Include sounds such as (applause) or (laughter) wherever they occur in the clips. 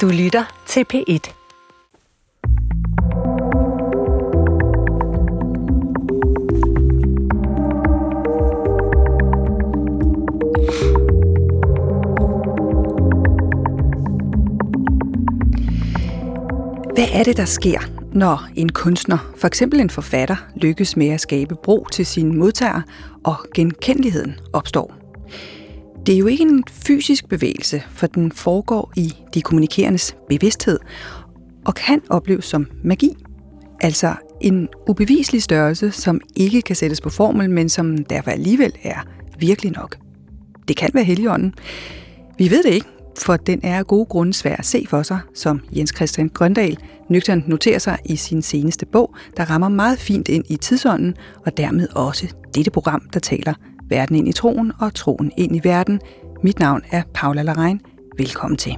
Du lytter til P1. Hvad er det, der sker, når en kunstner, for eksempel en forfatter, lykkes med at skabe bro til sine modtagere, og genkendeligheden opstår? Det er jo ikke en fysisk bevægelse, for den foregår i de kommunikerendes bevidsthed, og kan opleves som magi. Altså en ubeviselig størrelse, som ikke kan sættes på formel, men som derfor alligevel er virkelig nok. Det kan være heligånden. Vi ved det ikke, for den er af gode grunde svær at se for sig, som Jens Christian Grøndal nøgternt noterer sig i sin seneste bog, der rammer meget fint ind i tidsånden, og dermed også dette program, der taler verden ind i troen og troen ind i verden. Mit navn er Paula Larein. Velkommen til.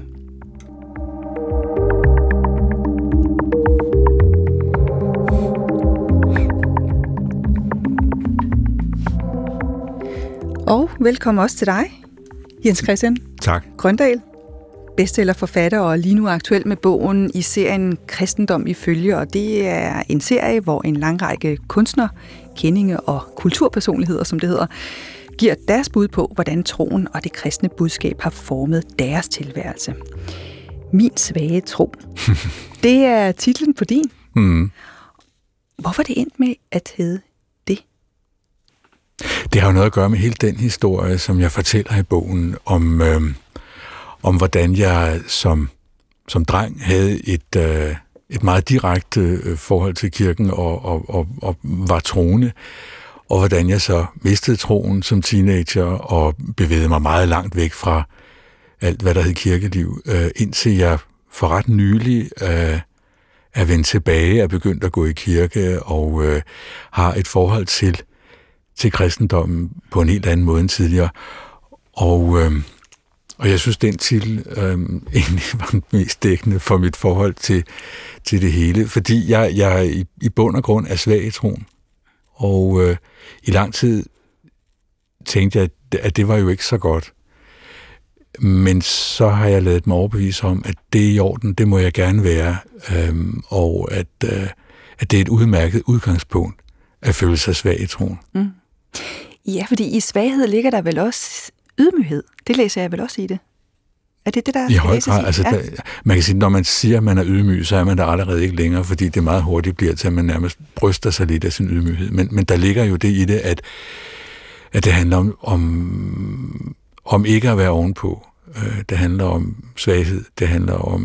Og velkommen også til dig, Jens Christian. Tak. Grøndal, bestseller forfatter og lige nu aktuel med bogen i serien Kristendom ifølge, og det er en serie, hvor en lang række kunstnere, kendinge og kulturpersonligheder, som det hedder, giver deres bud på, hvordan troen og det kristne budskab har formet deres tilværelse. Min svage tro. (laughs) det er titlen på din. Mm. Hvorfor det endt med at hedde det? Det har jo noget at gøre med hele den historie, som jeg fortæller i bogen, om, øh, om hvordan jeg som, som dreng havde et, øh, et meget direkte øh, forhold til kirken og, og, og, og var troende, og hvordan jeg så mistede troen som teenager og bevægede mig meget langt væk fra alt, hvad der hed kirkeliv, øh, indtil jeg for ret nylig øh, er vendt tilbage, er begyndt at gå i kirke og øh, har et forhold til, til kristendommen på en helt anden måde end tidligere. Og, øh, og jeg synes, den titel øh, (laughs) egentlig var den mest dækkende for mit forhold til, til det hele, fordi jeg, jeg i, i bund og grund er svag i troen. Og øh, i lang tid tænkte jeg, at det var jo ikke så godt. Men så har jeg lavet mig overbevise om, at det er i orden, det må jeg gerne være, øhm, og at, øh, at det er et udmærket udgangspunkt at føle sig svag i troen. Mm. Ja, fordi i svaghed ligger der vel også ydmyghed. Det læser jeg vel også i det. Er det det, der I høj grad. Altså, der, man kan sige, når man siger, at man er ydmyg, så er man der allerede ikke længere, fordi det meget hurtigt bliver til, at man nærmest bryster sig lidt af sin ydmyghed. Men, men der ligger jo det i det, at, at det handler om, om, om ikke at være ovenpå. Øh, det handler om svaghed. Det handler om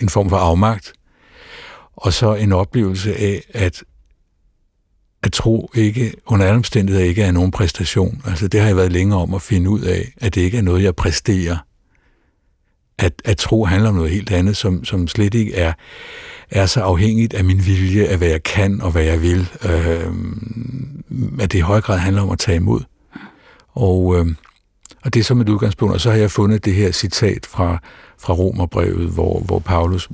en form for afmagt. Og så en oplevelse af, at at tro ikke, under alle omstændigheder ikke er nogen præstation. Altså det har jeg været længere om at finde ud af, at det ikke er noget, jeg præsterer at, at tro handler om noget helt andet, som, som slet ikke er, er så afhængigt af min vilje, af hvad jeg kan og hvad jeg vil. Øh, at det i høj grad handler om at tage imod. Og, øh, og det er som et udgangspunkt. Og så har jeg fundet det her citat fra, fra Romerbrevet, hvor, hvor Paulus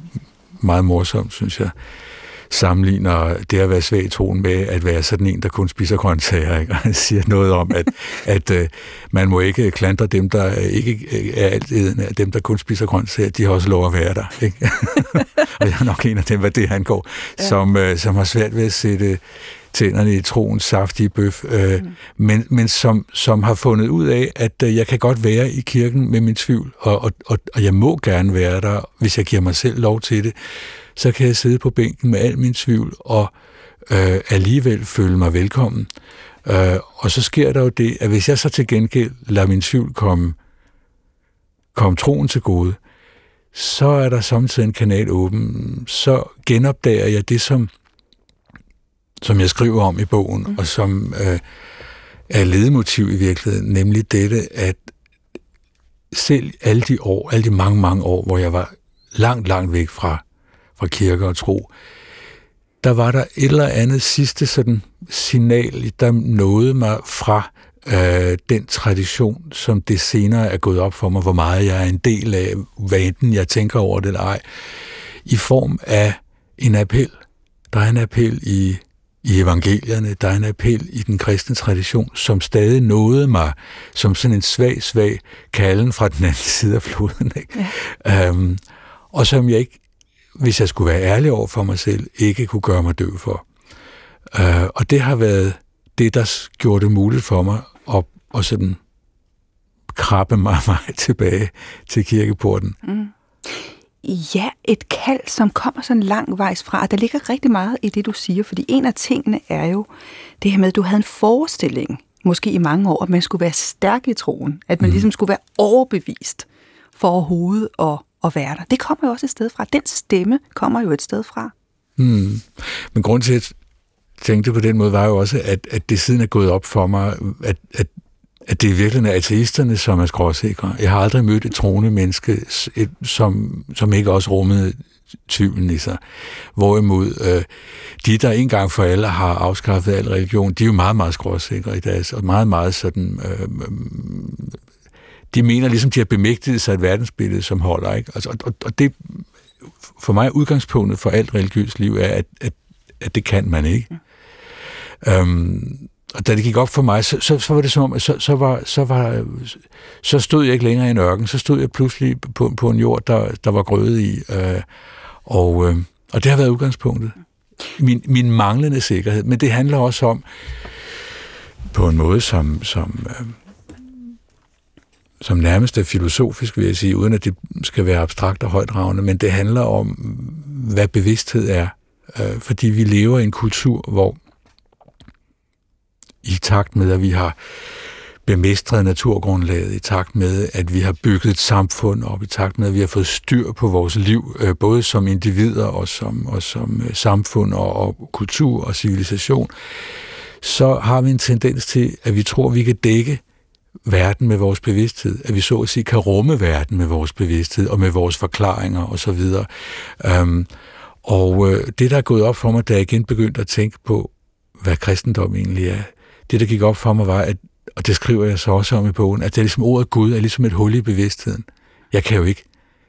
meget morsomt, synes jeg, sammenligner det at være svag i troen med at være sådan en, der kun spiser grøntsager. Ikke? (laughs) Og han siger noget om, at, at uh, man må ikke klandre dem, der ikke er altid dem, der kun spiser grøntsager, de har også lov at være der. Ikke? (laughs) og jeg er nok en af dem, hvad det han går, ja. som, uh, som har svært ved at sætte tænderne i troens saftige bøf, øh, mm. men, men som, som har fundet ud af, at øh, jeg kan godt være i kirken med min tvivl, og, og, og, og jeg må gerne være der, hvis jeg giver mig selv lov til det så kan jeg sidde på bænken med al min tvivl og øh, alligevel føle mig velkommen. Øh, og så sker der jo det, at hvis jeg så til gengæld lader min tvivl komme, komme troen til gode, så er der samtidig en kanal åben. Så genopdager jeg det, som, som jeg skriver om i bogen, mm. og som øh, er ledemotiv i virkeligheden, nemlig dette, at selv alle de år, alle de mange, mange år, hvor jeg var langt, langt væk fra fra kirke og tro, der var der et eller andet sidste sådan signal, der nåede mig fra øh, den tradition, som det senere er gået op for mig, hvor meget jeg er en del af, hvad enten jeg tænker over det eller ej, i form af en appel. Der er en appel i, i evangelierne, der er en appel i den kristne tradition, som stadig nåede mig som sådan en svag, svag kalden fra den anden (laughs) side af floden. Ikke? Ja. Øhm, og som jeg ikke, hvis jeg skulle være ærlig over for mig selv, ikke kunne gøre mig døv for. Øh, og det har været det, der gjorde det muligt for mig at, at sådan krabbe mig, mig tilbage til kirkeporten. Mm. Ja, et kald, som kommer sådan lang vejs fra. Der ligger rigtig meget i det, du siger, fordi en af tingene er jo det her med, at du havde en forestilling, måske i mange år, at man skulle være stærk i troen, at man mm. ligesom skulle være overbevist for overhovedet at, at være der. Det kommer jo også et sted fra. Den stemme kommer jo et sted fra. Hmm. Men grund til, at jeg tænkte på den måde, var jo også, at, at det siden er gået op for mig, at, at at det virkelig er ateisterne, som er skråsikre. Jeg har aldrig mødt et troende menneske, et, som, som ikke også rummede tvivlen i sig. Hvorimod øh, de, der engang for alle har afskaffet al religion, de er jo meget, meget skråsikre i deres, og meget, meget sådan... Øh, de mener ligesom, de har bemægtiget sig et verdensbillede, som holder. Ikke? Altså, og, og det, for mig, udgangspunktet for alt religiøst liv er, at, at, at det kan man ikke. Mm. Øhm, og da det gik op for mig, så, så, så var det som om, så, så, var, så, var, så stod jeg ikke længere i en ørken, så stod jeg pludselig på, på en jord, der, der var grøde i. Øh, og, øh, og det har været udgangspunktet. Min, min manglende sikkerhed. Men det handler også om, på en måde, som, som, øh, som nærmest er filosofisk, vil jeg sige, uden at det skal være abstrakt og højdragende, men det handler om, hvad bevidsthed er. Øh, fordi vi lever i en kultur, hvor i takt med, at vi har bemestret naturgrundlaget, i takt med, at vi har bygget et samfund op, i takt med, at vi har fået styr på vores liv, øh, både som individer og som, og som øh, samfund og, og kultur og civilisation, så har vi en tendens til, at vi tror, at vi kan dække verden med vores bevidsthed, at vi så at sige kan rumme verden med vores bevidsthed og med vores forklaringer osv. Øhm, og øh, det, der er gået op for mig, da jeg igen begyndte at tænke på, hvad kristendom egentlig er, det, der gik op for mig, var, at, og det skriver jeg så også om i bogen, at det er ligesom ordet Gud er ligesom et hul i bevidstheden. Jeg kan jo ikke,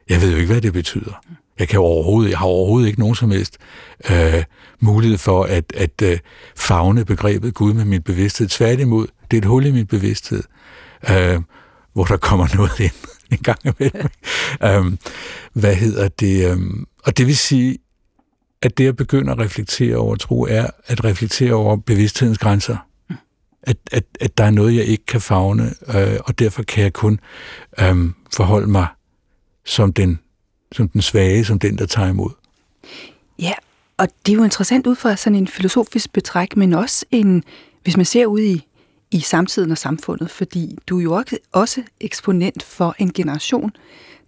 jeg ved jo ikke, hvad det betyder. Jeg kan overhovedet, jeg har overhovedet ikke nogen som helst øh, mulighed for at, at øh, fagne begrebet Gud med min bevidsthed. Tværtimod, det er et hul i min bevidsthed, øh, øh, hvor der kommer (laughs) noget ind en gang imellem. øh, hvad hedder det? Øh, og det vil sige, at det at begynde at reflektere over tro, er at reflektere over bevidsthedens grænser at, at, at der er noget, jeg ikke kan fagne, øh, og derfor kan jeg kun øh, forholde mig som den, som den svage, som den, der tager imod. Ja, og det er jo interessant ud fra sådan en filosofisk betræk, men også en, hvis man ser ud i, i samtiden og samfundet, fordi du er jo også eksponent for en generation,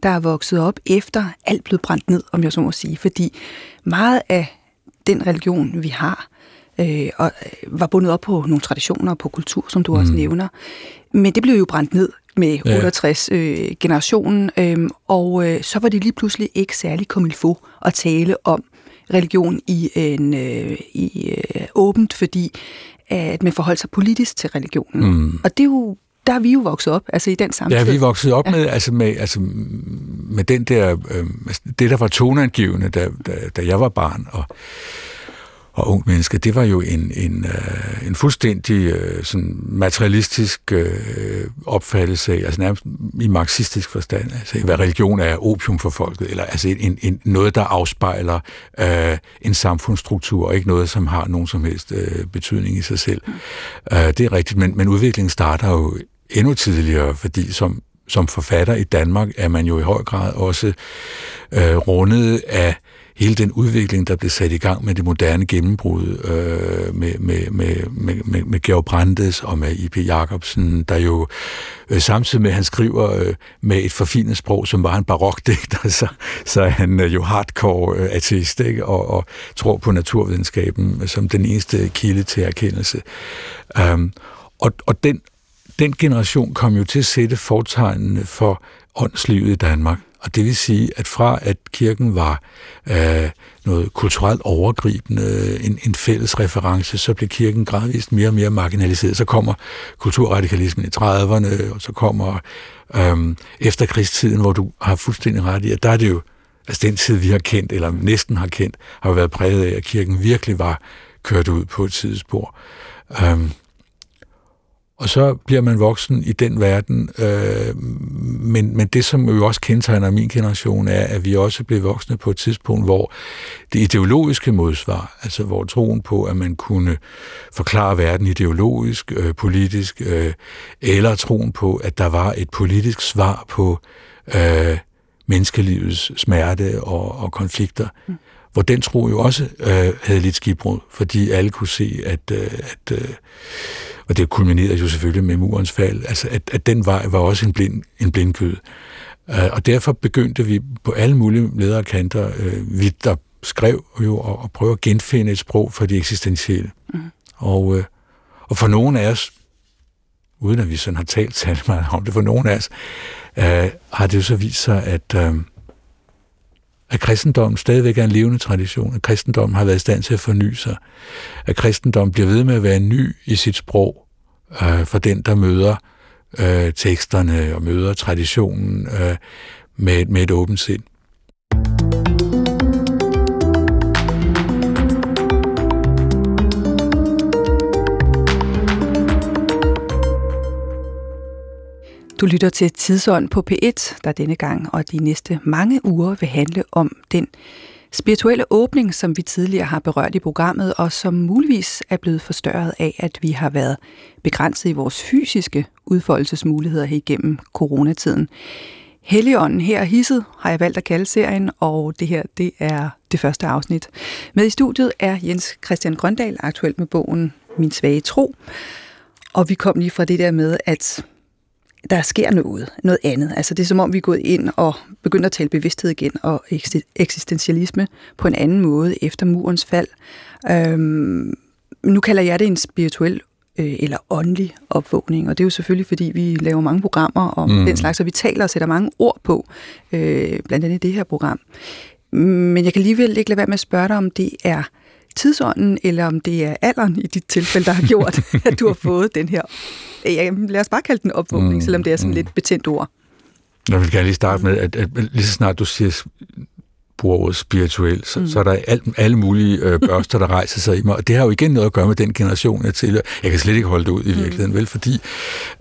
der er vokset op efter alt blev brændt ned, om jeg så må sige, fordi meget af den religion, vi har, øh, og øh, var bundet op på nogle traditioner og på kultur, som du mm. også nævner. Men det blev jo brændt ned med 68-generationen, øh, øh, og øh, så var det lige pludselig ikke særlig komilfo at tale om religion i en øh, i, øh, åbent, fordi at man forholdt sig politisk til religionen. Mm. Og det er jo der er vi jo vokset op, altså i den samtid. Ja, vi er vokset op ja. med, altså med, altså med den der, øh, det der var toneangivende, da, da, da jeg var barn, og og ung menneske, det var jo en, en, øh, en fuldstændig øh, sådan materialistisk øh, opfattelse, altså nærmest i marxistisk forstand, altså hvad religion er opium for folket, eller altså en, en, noget, der afspejler øh, en samfundsstruktur, og ikke noget, som har nogen som helst øh, betydning i sig selv. Mm. Øh, det er rigtigt, men, men udviklingen starter jo endnu tidligere, fordi som, som forfatter i Danmark er man jo i høj grad også øh, rundet af hele den udvikling, der blev sat i gang med det moderne gennembrud øh, med, med, med, med, med Georg Brandes og med I.P. Jacobsen, der jo øh, samtidig med, at han skriver øh, med et forfinet sprog, som var en barokdigter, (laughs) så, så er han øh, jo hardcore øh, ateist ikke? Og, og tror på naturvidenskaben som den eneste kilde til erkendelse. Um, og, og den, den generation kom jo til at sætte fortegnene for åndslivet i Danmark. Og det vil sige, at fra at kirken var øh, noget kulturelt overgribende, en, en fælles reference, så blev kirken gradvist mere og mere marginaliseret. Så kommer kulturradikalismen i 30'erne, og så kommer øh, efterkrigstiden, hvor du har fuldstændig ret i, at der er det jo, altså den tid, vi har kendt, eller næsten har kendt, har jo været præget af, at kirken virkelig var kørt ud på et sidespor. Øh, og så bliver man voksen i den verden. Øh, men, men det, som jo også kendetegner min generation, er, at vi også blev voksne på et tidspunkt, hvor det ideologiske modsvar, altså hvor troen på, at man kunne forklare verden ideologisk, øh, politisk, øh, eller troen på, at der var et politisk svar på øh, menneskelivets smerte og, og konflikter, mm. hvor den tro jo også øh, havde lidt skibbrud, fordi alle kunne se, at, øh, at øh, og det kulminerede jo selvfølgelig med murens fald, altså at, at den vej var også en, blind, en blindkød. Uh, og derfor begyndte vi på alle mulige lederkanter, uh, vi der skrev jo og, og prøve at genfinde et sprog for det eksistentielle. Mm. Og, uh, og for nogle af os, uden at vi sådan har talt særlig meget om det, for nogle af os, uh, har det jo så vist sig, at, uh, at kristendommen stadigvæk er en levende tradition, at kristendommen har været i stand til at forny sig, at kristendommen bliver ved med at være ny i sit sprog øh, for den, der møder øh, teksterne og møder traditionen øh, med, med et åbent sind. Du lytter til Tidsånd på P1, der denne gang og de næste mange uger vil handle om den spirituelle åbning, som vi tidligere har berørt i programmet, og som muligvis er blevet forstørret af, at vi har været begrænset i vores fysiske udfoldelsesmuligheder her igennem coronatiden. Helligånden her hisset har jeg valgt at kalde serien, og det her det er det første afsnit. Med i studiet er Jens Christian Grøndal, aktuelt med bogen Min svage tro. Og vi kom lige fra det der med, at der sker noget, noget andet. Altså det er som om, vi er gået ind og begynder at tale bevidsthed igen og eksistentialisme på en anden måde efter murens fald. Øhm, nu kalder jeg det en spirituel øh, eller åndelig opvågning, og det er jo selvfølgelig, fordi vi laver mange programmer om mm. den slags, og vi taler og sætter mange ord på, øh, blandt andet i det her program. Men jeg kan alligevel ikke lade være med at spørge dig, om det er tidsånden, eller om det er alderen i dit tilfælde, der har gjort, (laughs) at du har fået den her, ja, lad os bare kalde den opvågning, mm, selvom det er sådan mm. lidt betændt ord. Jeg vil gerne lige starte med, at, at lige så snart du siger bruger ordet spirituel, så, mm. så er der alt, alle mulige øh, børster, der rejser sig i mig. Og det har jo igen noget at gøre med den generation, jeg tilhører. Jeg kan slet ikke holde det ud i mm. virkeligheden, mm. vel? Fordi,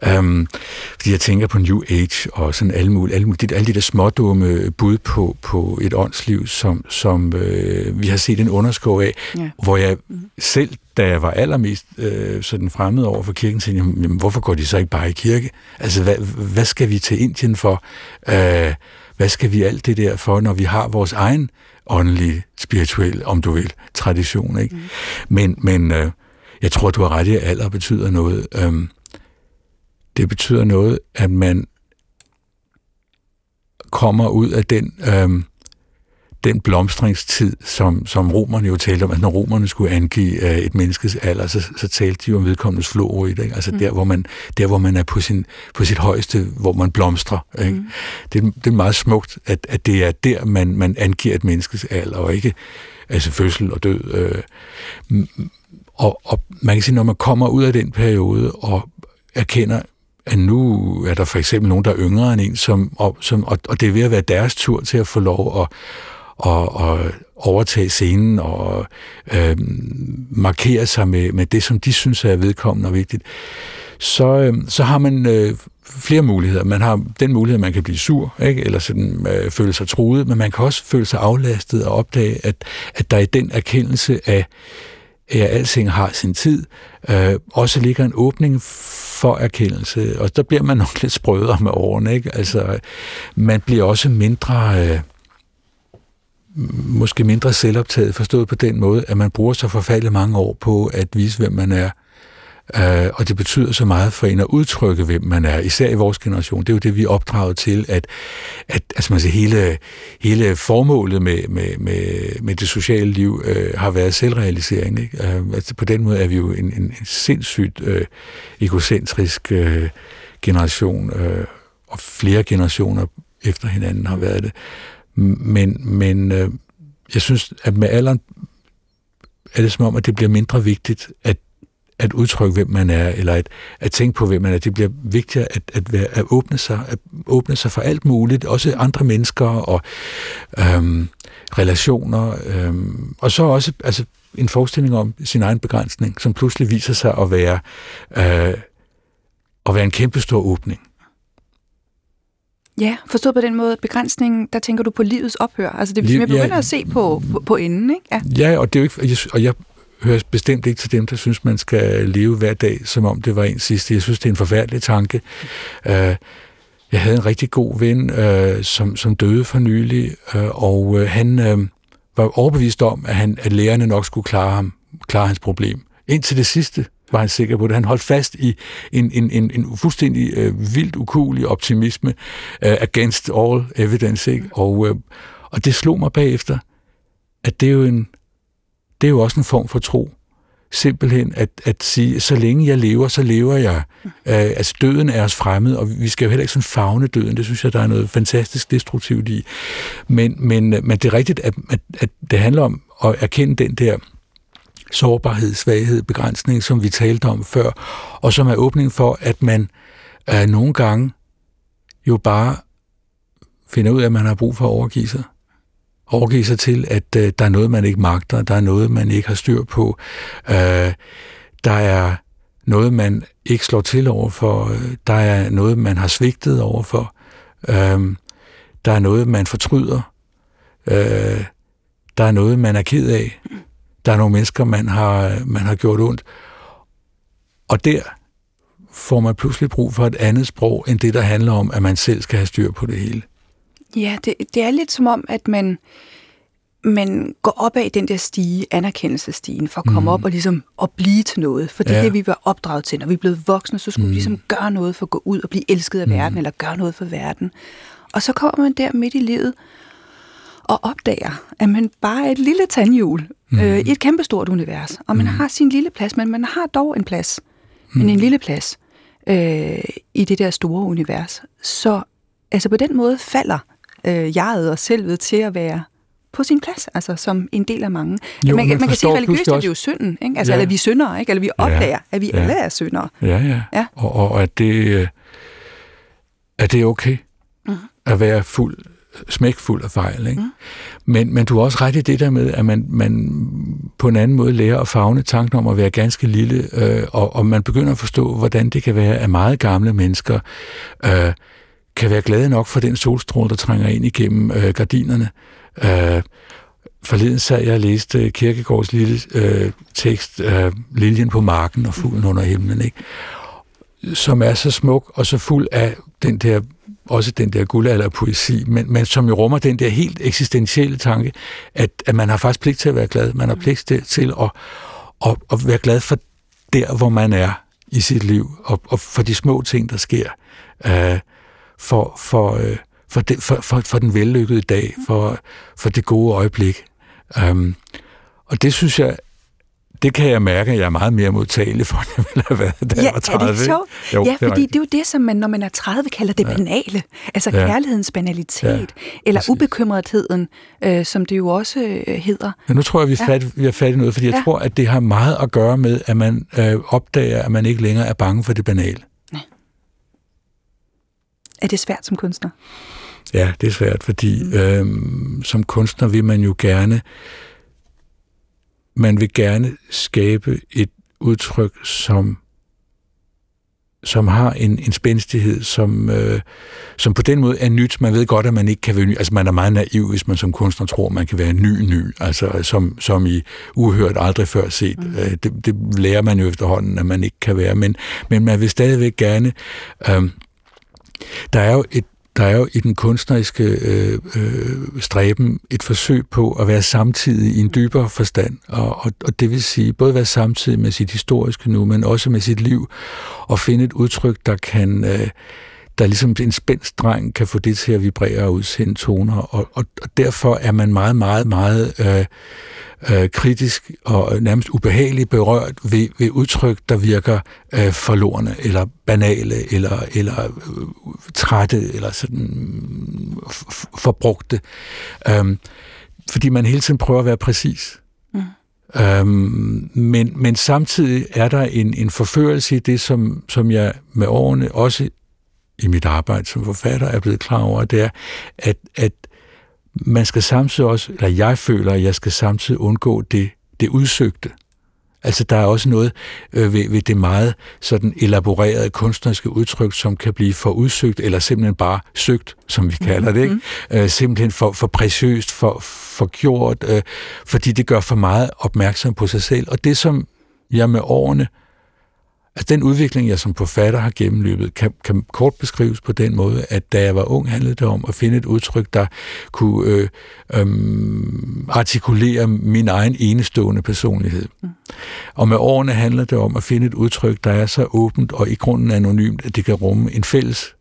øhm, fordi jeg tænker på New Age og sådan alle mulige, alle, mulige, alle de der smådumme bud på, på et åndsliv, som, som øh, vi har set en underskov af, ja. hvor jeg mm. selv da jeg var allermest øh, sådan fremmed over for kirken, tænkte jeg, jamen, hvorfor går de så ikke bare i kirke? Altså, hvad, hvad skal vi til Indien for? Øh, hvad skal vi alt det der for, når vi har vores egen åndelige, spirituelle, om du vil, tradition, ikke? Mm. Men, men øh, jeg tror, du har ret i, at alder betyder noget. Øhm, det betyder noget, at man kommer ud af den øhm, den blomstringstid, som, som romerne jo talte om, at når romerne skulle angive uh, et menneskes alder, så, så talte de jo om vedkommendes floroid, ikke? altså mm. der, hvor man, der, hvor man er på, sin, på sit højeste, hvor man blomstrer. Ikke? Mm. Det, det er meget smukt, at, at det er der, man, man angiver et menneskes alder, og ikke altså fødsel og død. Øh. Og, og man kan sige, når man kommer ud af den periode og erkender, at nu er der for eksempel nogen, der er yngre end en, som, og, som, og, og det er ved at være deres tur til at få lov at, og, og overtage scenen og øh, markere sig med, med det, som de synes er vedkommende og vigtigt, så, øh, så har man øh, flere muligheder. Man har den mulighed, at man kan blive sur, ikke? eller sådan, øh, føle sig truet, men man kan også føle sig aflastet og opdage, at, at der i den erkendelse af, at alting har sin tid, øh, også ligger en åbning for erkendelse, og der bliver man nok lidt sprødere med årene. Ikke? Altså, man bliver også mindre... Øh, måske mindre selvoptaget, forstået på den måde, at man bruger så forfærdeligt mange år på at vise, hvem man er. Øh, og det betyder så meget for en at udtrykke, hvem man er, især i vores generation. Det er jo det, vi er opdraget til, at, at altså man siger, hele, hele formålet med, med, med, med det sociale liv øh, har været selvrealisering. Ikke? Øh, altså på den måde er vi jo en, en, en sindssygt øh, egocentrisk øh, generation, øh, og flere generationer efter hinanden har været det. Men, men øh, jeg synes, at med alderen er det som om, at det bliver mindre vigtigt at, at udtrykke, hvem man er, eller at, at tænke på, hvem man er. Det bliver vigtigere at, at, være, at, åbne, sig, at åbne sig for alt muligt, også andre mennesker og øhm, relationer. Øhm, og så også altså, en forestilling om sin egen begrænsning, som pludselig viser sig at være... Øh, at være en kæmpe stor åbning. Ja, forstået på den måde, begrænsningen, der tænker du på livets ophør. Altså det, Liv, jeg begynder ja, at se på, på, på enden, ikke? Ja. ja, og det er jo ikke, og jeg hører bestemt ikke til dem, der synes, man skal leve hver dag, som om det var en sidste. Jeg synes, det er en forfærdelig tanke. Uh, jeg havde en rigtig god ven, uh, som, som døde for nylig, uh, og han var overbevist om, at, han, at lærerne nok skulle klare, ham, klare hans problem. Indtil det sidste var han sikker på det. Han holdt fast i en, en, en, en fuldstændig uh, vildt ukulig optimisme uh, against all evidence. Ikke? Og, uh, og det slog mig bagefter, at det er jo en det er jo også en form for tro. Simpelthen at, at sige, så længe jeg lever, så lever jeg. Mm. Øh, altså døden er os fremmed, og vi skal jo heller ikke sådan fagne døden. Det synes jeg, der er noget fantastisk destruktivt i. Men, men, men det er rigtigt, at, at, at det handler om at erkende den der sårbarhed, svaghed, begrænsning, som vi talte om før, og som er åbning for, at man øh, nogle gange jo bare finder ud af, at man har brug for at overgive sig. Overgive sig til, at øh, der er noget, man ikke magter, der er noget, man ikke har styr på, øh, der er noget, man ikke slår til overfor, der er noget, man har svigtet overfor, øh, der er noget, man fortryder, øh, der er noget, man er ked af, der er nogle mennesker, man har, man har gjort ondt, og der får man pludselig brug for et andet sprog, end det, der handler om, at man selv skal have styr på det hele. Ja, det, det er lidt som om, at man, man går op af den der stige, anerkendelsestigen, for at komme mm. op og ligesom at blive til noget. For det ja. det, vi var opdraget til. Når vi er blevet voksne, så skulle mm. vi ligesom gøre noget for at gå ud og blive elsket af mm. verden, eller gøre noget for verden. Og så kommer man der midt i livet og opdager, at man bare er et lille tandhjul mm. øh, i et kæmpestort univers. Og man mm. har sin lille plads, men man har dog en plads. Mm. Men en lille plads øh, i det der store univers. Så altså på den måde falder øh, jeget og selvet til at være på sin plads, altså som en del af mange. Jo, man, man, man kan sige, at religiøst er det jo synden, ikke? Altså, ja. eller vi syndere, ikke? Eller vi opdager, ja. at vi ja. alle er syndere. Ja, ja. ja. Og, og at, det, øh, at det er okay mm. at være fuld, smækfuld af fejl, ikke? Mm. Men, men du har også ret i det der med, at man, man på en anden måde lærer at fagne tanken om at være ganske lille, øh, og, og man begynder at forstå, hvordan det kan være, at meget gamle mennesker øh, kan være glade nok for den solstråle, der trænger ind igennem øh, gardinerne. Øh, forleden sad jeg og læste Kirkegårds lille øh, tekst, øh, Liljen på marken og fuglen under himlen, ikke? som er så smuk og så fuld af den der også den der guldalder poesi, men, men som jo rummer den der helt eksistentielle tanke, at, at man har faktisk pligt til at være glad. Man har pligt til, til at, at, at være glad for der, hvor man er i sit liv, og, og for de små ting, der sker. Uh, for, for, øh, for, det, for, for, for den vellykkede dag, for, for det gode øjeblik. Um, og det synes jeg, det kan jeg mærke, at jeg er meget mere modtagelig for, (laughs) end jeg ville have været, da ja, jeg var 30. Er det sjovt? Jo, ja, fordi det er jo det, som man, når man er 30, kalder det ja. banale. Altså ja. kærlighedens banalitet, ja. eller Præcis. ubekymretheden, øh, som det jo også øh, hedder. Men nu tror jeg, vi er, ja. fat, vi er fat i noget, fordi jeg ja. tror, at det har meget at gøre med, at man øh, opdager, at man ikke længere er bange for det banale. Er det svært som kunstner? Ja, det er svært, fordi mm. øhm, som kunstner vil man jo gerne, man vil gerne skabe et udtryk, som som har en, en spændstighed, som, øh, som på den måde er nyt. Man ved godt, at man ikke kan være ny. Altså, man er meget naiv, hvis man som kunstner tror, man kan være ny, ny. Altså, som, som i uhørt aldrig før set. Mm. Øh, det, det lærer man jo efterhånden, at man ikke kan være. Men, men man vil stadigvæk gerne øh, der er jo et der er jo i den kunstneriske øh, øh, stræben et forsøg på at være samtidig i en dybere forstand, og, og, og det vil sige både være samtidig med sit historiske nu, men også med sit liv, og finde et udtryk, der kan øh, der ligesom en spændstreng kan få det til at vibrere og udsende toner, og, og, og derfor er man meget, meget, meget øh, øh, kritisk og nærmest ubehageligt berørt ved, ved udtryk, der virker øh, forlorene, eller banale, eller, eller øh, trætte, eller sådan forbrugte. Øh, fordi man hele tiden prøver at være præcis. Mm. Øhm, men, men samtidig er der en, en forførelse i det, som, som jeg med årene også i mit arbejde som forfatter er blevet klar over, det er, at, at man skal samtidig også, eller jeg føler, at jeg skal samtidig undgå det, det udsøgte. Altså, der er også noget øh, ved, ved det meget sådan elaborerede kunstneriske udtryk, som kan blive for udsøgt, eller simpelthen bare søgt, som vi kalder det, ikke? Mm-hmm. Øh, simpelthen for, for præciøst, for, for gjort, øh, fordi det gør for meget opmærksom på sig selv. Og det, som jeg med årene Altså den udvikling, jeg som forfatter har gennemløbet, kan, kan kort beskrives på den måde, at da jeg var ung, handlede det om at finde et udtryk, der kunne øh, øh, artikulere min egen enestående personlighed. Mm. Og med årene handler det om at finde et udtryk, der er så åbent og i grunden anonymt, at det kan rumme en fælles,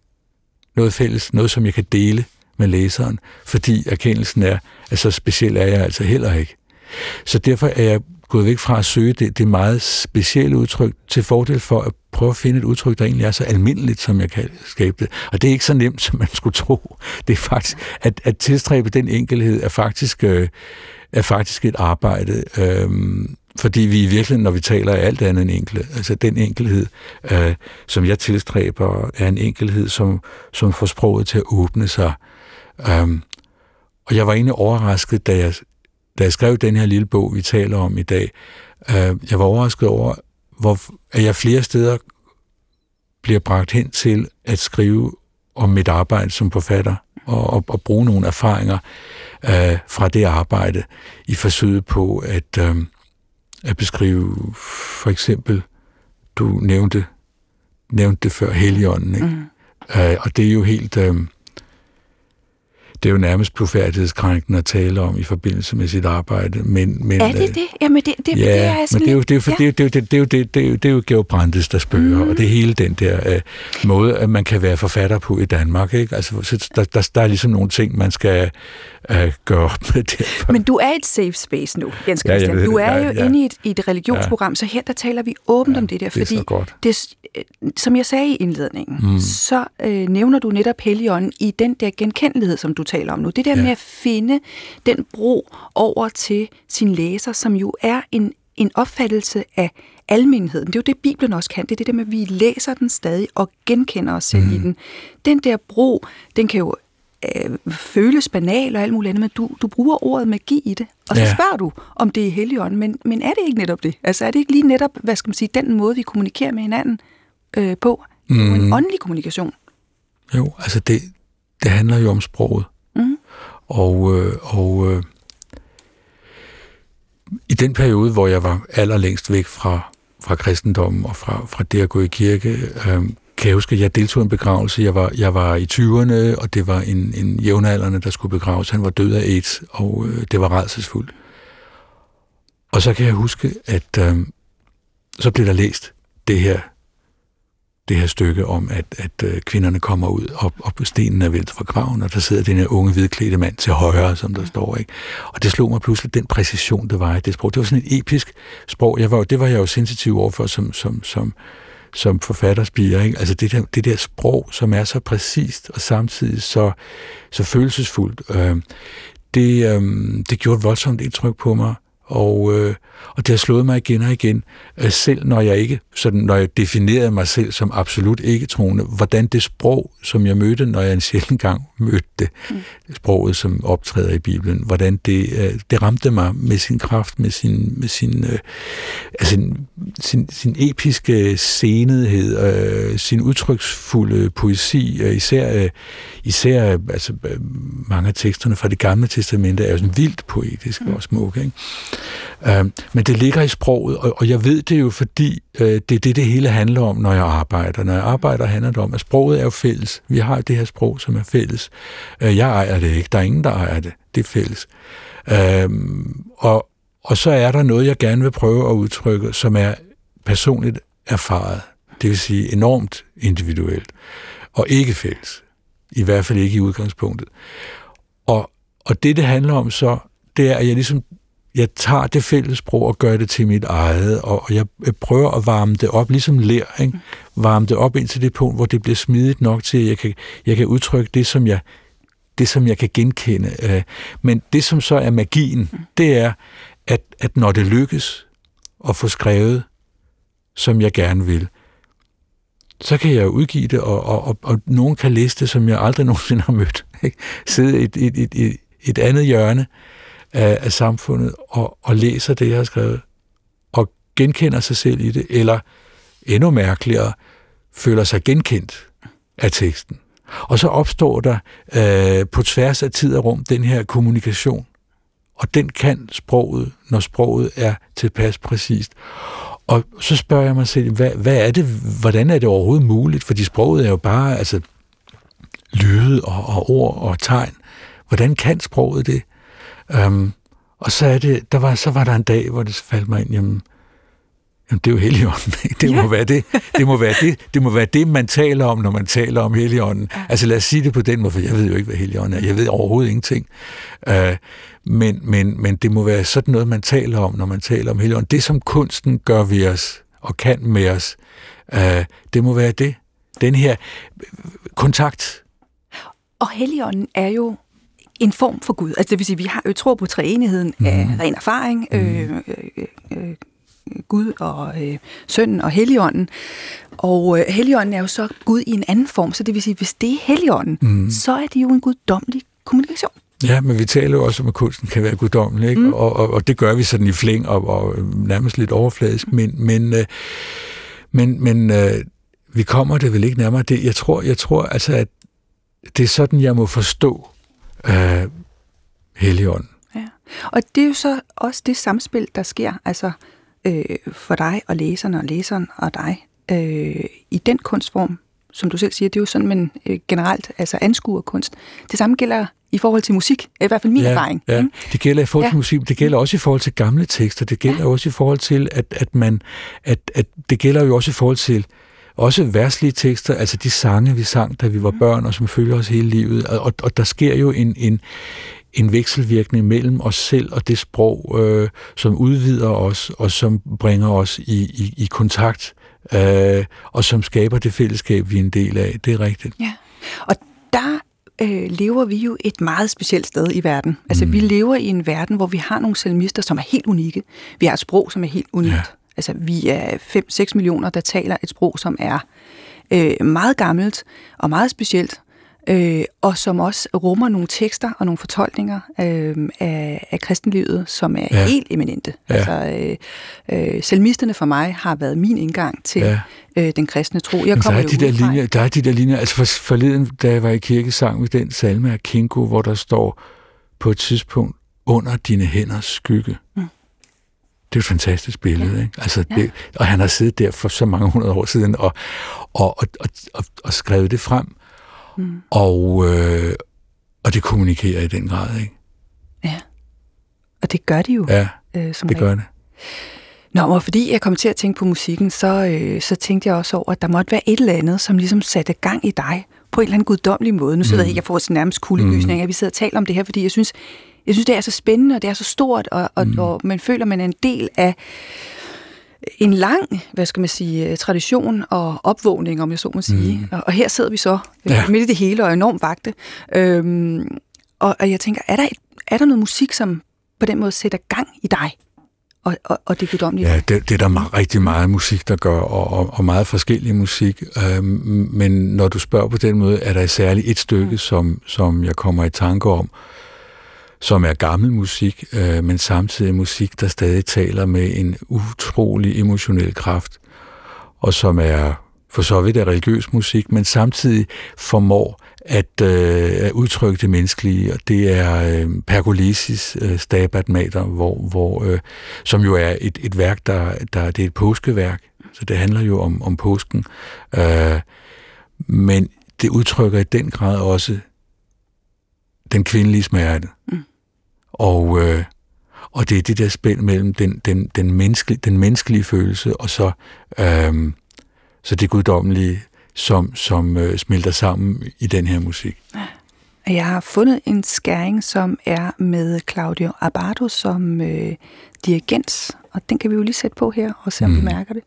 noget fælles, noget som jeg kan dele med læseren, fordi erkendelsen er, at så speciel er jeg altså heller ikke. Så derfor er jeg gået væk fra at søge det, det meget specielle udtryk til fordel for at prøve at finde et udtryk, der egentlig er så almindeligt, som jeg kan skabe det. Og det er ikke så nemt, som man skulle tro. Det er faktisk, at, at tilstræbe den enkelhed er faktisk, øh, er faktisk et arbejde, øh, fordi vi i virkeligheden, når vi taler af alt andet end enkle, altså den enkelhed, øh, som jeg tilstræber, er en enkelhed, som, som får sproget til at åbne sig. Øh, og jeg var egentlig overrasket, da jeg da jeg skrev den her lille bog, vi taler om i dag, øh, jeg var overrasket over, hvor, at jeg flere steder bliver bragt hen til at skrive om mit arbejde som forfatter, og, og, og bruge nogle erfaringer øh, fra det arbejde i forsøget på at, øh, at beskrive for eksempel, du nævnte, nævnte det før, Helligånden, ikke? Mm. Øh, og det er jo helt... Øh, det er jo nærmest blodfærdighedskrænkende at tale om i forbindelse med sit arbejde. Men, men, er det det? Jamen, det, det, ja, det er men det er jo det, for, ja. det, det, det, det, det, det, det er jo Georg Brandes, der spørger, mm. og det er hele den der uh, måde, at man kan være forfatter på i Danmark. Ikke? Altså, så der, der, der er ligesom nogle ting, man skal uh, gøre op med det. Men du er et safe space nu, Jens Christian. Ja, du er ja, jo ja. inde i et, i et religionsprogram, ja. så her der taler vi åbent ja, om det der, fordi det, er det, som jeg sagde i indledningen, mm. så øh, nævner du netop Helligånden i den der genkendelighed, som du taler om nu. Det der ja. med at finde den bro over til sin læser, som jo er en, en opfattelse af almenheden. Det er jo det, Bibelen også kan. Det er det der med, at vi læser den stadig og genkender os selv mm. i den. Den der bro, den kan jo øh, føles banal og alt muligt andet, men du, du bruger ordet magi i det. Og så ja. spørger du, om det er helligånden, men, men er det ikke netop det? Altså er det ikke lige netop, hvad skal man sige, den måde, vi kommunikerer med hinanden øh, på? Mm. En åndelig kommunikation. Jo, altså det, det handler jo om sproget. Og, øh, og øh, i den periode, hvor jeg var allerlængst væk fra, fra kristendommen og fra, fra det at gå i kirke, øh, kan jeg huske, at jeg deltog i en begravelse. Jeg var, jeg var i 20'erne, og det var en, en jævnaldrende, der skulle begraves. Han var død af AIDS, og øh, det var redselsfuldt. Og så kan jeg huske, at øh, så blev der læst det her det her stykke om, at, at øh, kvinderne kommer ud, og, og stenen er væltet fra graven, og der sidder den her unge hvidklædte mand til højre, som der står. Ikke? Og det slog mig pludselig, den præcision, der var i det sprog. Det var sådan et episk sprog. Jeg var, det var jeg jo sensitiv overfor som, som, som, som forfatterspiger. Ikke? Altså det der, det der sprog, som er så præcist, og samtidig så, så følelsesfuldt, øh, det, øh, det gjorde et voldsomt indtryk på mig. Og, øh, og det har slået mig igen og igen, øh, selv når jeg ikke, sådan, når jeg definerede mig selv som absolut ikke troende, hvordan det sprog, som jeg mødte, når jeg en sjældent gang mødte det, mm. sproget, som optræder i Bibelen, hvordan det, øh, det ramte mig med sin kraft, med sin, med sin, øh, altså sin, sin, sin episke scenethed, øh, sin udtryksfulde poesi, øh, især, øh, især altså, øh, mange af teksterne fra det gamle testamente er jo sådan vildt poetiske mm. og smukke. Ikke? Øh, men det ligger i sproget, og, og jeg ved det jo, fordi øh, det er det, det hele handler om, når jeg arbejder. Når jeg arbejder, handler det om, at sproget er jo fælles. Vi har det her sprog, som er fælles. Øh, jeg ejer det ikke. Der er ingen, der ejer det. Det er fælles. Øh, og, og så er der noget, jeg gerne vil prøve at udtrykke, som er personligt erfaret. Det vil sige enormt individuelt. Og ikke fælles. I hvert fald ikke i udgangspunktet. Og, og det, det handler om så, det er, at jeg ligesom jeg tager det fælles sprog og gør det til mit eget, og jeg prøver at varme det op, ligesom lær, ikke? varme det op ind til det punkt, hvor det bliver smidigt nok til, at jeg kan, jeg kan udtrykke det, som jeg, det, som jeg kan genkende. Øh, men det, som så er magien, det er, at, at når det lykkes at få skrevet, som jeg gerne vil, så kan jeg udgive det, og, og, og, og nogen kan læse det, som jeg aldrig (laughs) nogensinde har mødt. Ikke? Sidde i et, et, et, et, et andet hjørne af, af samfundet og, og læser det, jeg har skrevet, og genkender sig selv i det, eller endnu mærkeligere, føler sig genkendt af teksten. Og så opstår der øh, på tværs af tid og rum den her kommunikation. Og den kan sproget, når sproget er tilpas præcist. Og så spørger jeg mig selv, hvad, hvad er det, hvordan er det overhovedet muligt? Fordi sproget er jo bare altså, lyde og, og ord og tegn. Hvordan kan sproget det? Um, og så, er det, der var, så var der en dag, hvor det faldt mig ind, jamen, jamen det er jo Helligånden. Det ja. må være det. Det må være det. Det må være det, man taler om, når man taler om Helligånden. Ja. Altså lad os sige det på den måde, for jeg ved jo ikke, hvad Helligånden er. Jeg ved overhovedet ingenting. Uh, men, men, men det må være sådan noget, man taler om, når man taler om Helligånden. Det, som kunsten gør ved os og kan med os, uh, det må være det. Den her kontakt. Og Helligånden er jo en form for Gud. Altså det vil sige, vi har jo tro på treenigheden mm. af ren erfaring, mm. øh, øh, øh, Gud og øh, Sønnen og Helligånden. Og øh, Helligånden er jo så Gud i en anden form, så det vil sige, hvis det er Helligånden, mm. så er det jo en guddommelig kommunikation. Ja, men vi taler jo også om, at kunsten kan være guddommelig, ikke? Mm. Og, og, og det gør vi sådan i flæng og, og nærmest lidt overfladisk, men, men, øh, men, men øh, vi kommer det vel ikke nærmere. Det, jeg tror, jeg tror altså, at det er sådan, jeg må forstå øh, Helligånden. Ja. Og det er jo så også det samspil, der sker altså øh, for dig og læseren og læseren og dig øh, i den kunstform, som du selv siger, det er jo sådan, man øh, generelt altså anskuer kunst. Det samme gælder i forhold til musik, i hvert fald min ja, erfaring. Ja. Det gælder i forhold til ja. musik, det gælder også i forhold til gamle tekster, det gælder ja. også i forhold til, at, at man, at, at det gælder jo også i forhold til også værslige tekster, altså de sange, vi sang, da vi var mm. børn, og som følger os hele livet. Og, og der sker jo en, en, en vekselvirkning mellem os selv og det sprog, øh, som udvider os, og som bringer os i, i, i kontakt, øh, og som skaber det fællesskab, vi er en del af. Det er rigtigt. Ja, og der øh, lever vi jo et meget specielt sted i verden. Altså, mm. vi lever i en verden, hvor vi har nogle salmister, som er helt unikke. Vi har et sprog, som er helt unikt. Ja. Altså, vi er 5-6 millioner, der taler et sprog, som er øh, meget gammelt og meget specielt, øh, og som også rummer nogle tekster og nogle fortolkninger øh, af, af kristenlivet, som er ja. helt eminente. Ja. Altså, øh, øh, salmisterne for mig har været min indgang til ja. øh, den kristne tro. Jeg kommer der, er de der, linjer, der er de der linjer, altså for, forleden, da jeg var i kirke, sang vi den salme af Kinko, hvor der står på et tidspunkt, under dine hænders skygge. Mm det er et fantastisk billede. Ja. Ikke? Altså, det, ja. Og han har siddet der for så mange hundrede år siden og, og, og, og, og, og skrevet det frem. Mm. Og, øh, og det kommunikerer i den grad. Ikke? Ja, og det gør det jo. Ja, øh, som det regel. gør det. Nå, og fordi jeg kom til at tænke på musikken, så, øh, så tænkte jeg også over, at der måtte være et eller andet, som ligesom satte gang i dig på en eller anden guddommelig måde. Nu sidder mm. jeg, jeg får sådan nærmest kuldegysning, mm. at vi sidder og taler om det her, fordi jeg synes, jeg synes, det er så spændende, og det er så stort, og, og, mm. og man føler, man er en del af en lang, hvad skal man sige, tradition og opvågning, om jeg så må sige. Mm. Og, og her sidder vi så øh, ja. midt i det hele og er enormt vagte. Øhm, og, og jeg tænker, er der, et, er der noget musik, som på den måde sætter gang i dig? Og, og, og det guddommelige? Ja, det, det er der rigtig meget musik, der gør, og, og, og meget forskellig musik. Øhm, men når du spørger på den måde, er der særligt et stykke, mm. som, som jeg kommer i tanke om, som er gammel musik, øh, men samtidig musik, der stadig taler med en utrolig emotionel kraft, og som er for så vidt er religiøs musik, men samtidig formår at, øh, at udtrykke det menneskelige, og det er øh, Pergolesis øh, Stabat Mater, hvor, hvor, øh, som jo er et, et værk, der, der det er et påskeværk, så det handler jo om, om påsken, øh, men det udtrykker i den grad også den kvindelige smerte. Mm. Og, øh, og det er det der spænd mellem den, den, den, menneskelige, den menneskelige følelse og så, øh, så det guddommelige, som, som øh, smelter sammen i den her musik. Jeg har fundet en skæring, som er med Claudio Abado som øh, dirigent, og den kan vi jo lige sætte på her og se, om mm. vi mærker det.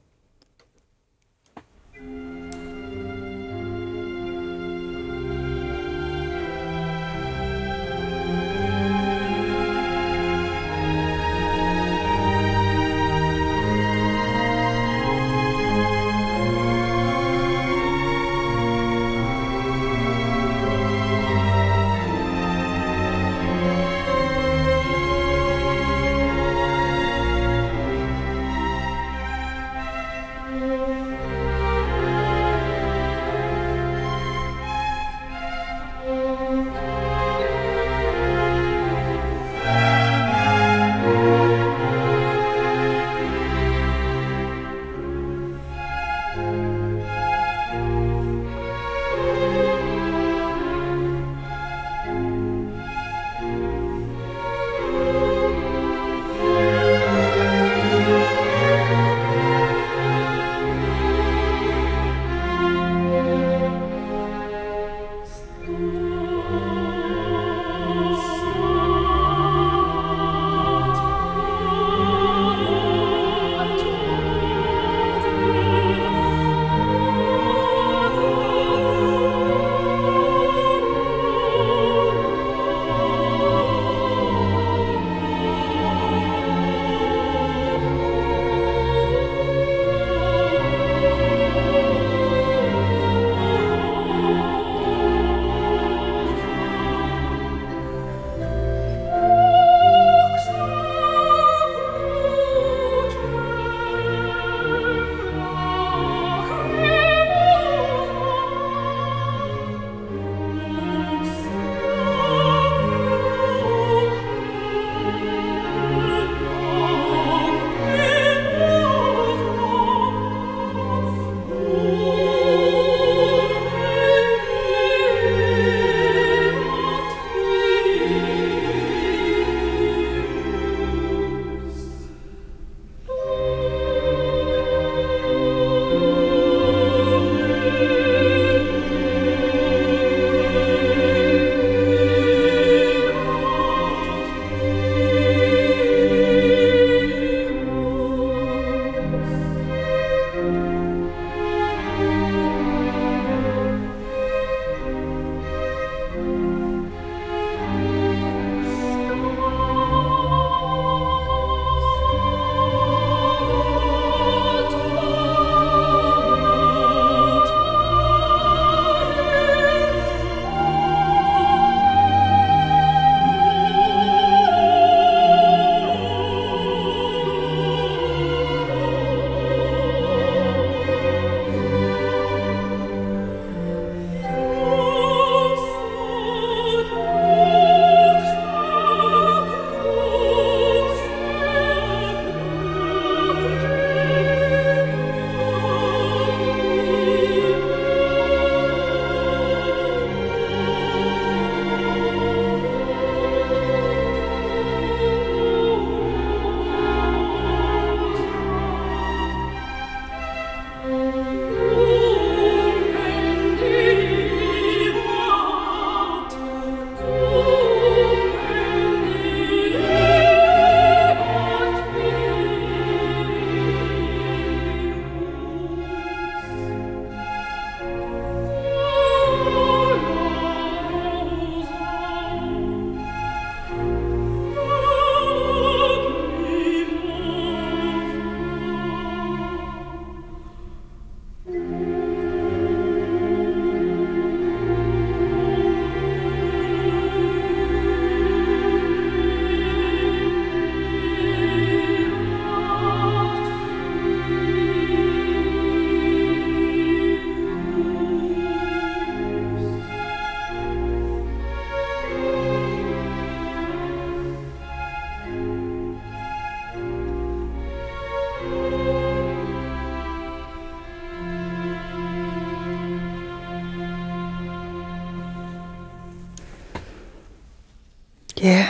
Ja,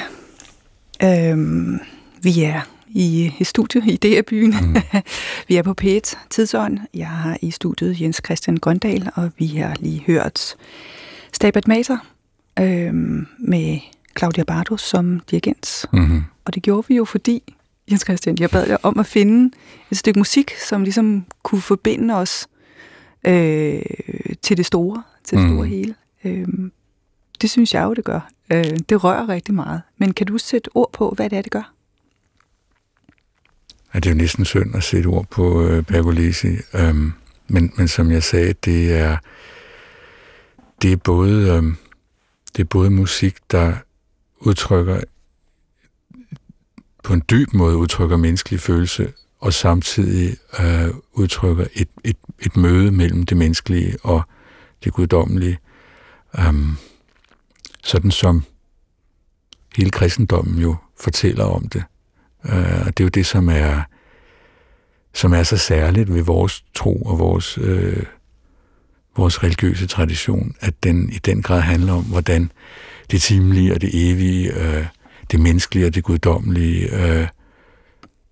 øhm, vi er i, i studiet i DR-byen. Mm. (laughs) vi er på P1 Tidsånd. Jeg har i studiet Jens Christian Grøndal, og vi har lige hørt Stabat Mater øhm, med Claudia Bardo som dirigent. Mm-hmm. Og det gjorde vi jo, fordi, Jens Christian, jeg bad jer om at finde et stykke musik, som ligesom kunne forbinde os øh, til det store, til det mm. store hele. Øh, det synes jeg jo, det gør. Øh, det rører rigtig meget. Men kan du sætte ord på, hvad det er, det gør? Ja, det er jo næsten synd at sætte ord på øh, Pergolesi. Øhm, men, men som jeg sagde, det er, det er både, øhm, det er både musik, der udtrykker på en dyb måde udtrykker menneskelig følelse, og samtidig øh, udtrykker et, et, et møde mellem det menneskelige og det guddommelige. Um, sådan som hele kristendommen jo fortæller om det. Øh, og det er jo det, som er, som er så særligt ved vores tro og vores, øh, vores religiøse tradition, at den i den grad handler om, hvordan det timelige og det evige, øh, det menneskelige og det guddommelige øh,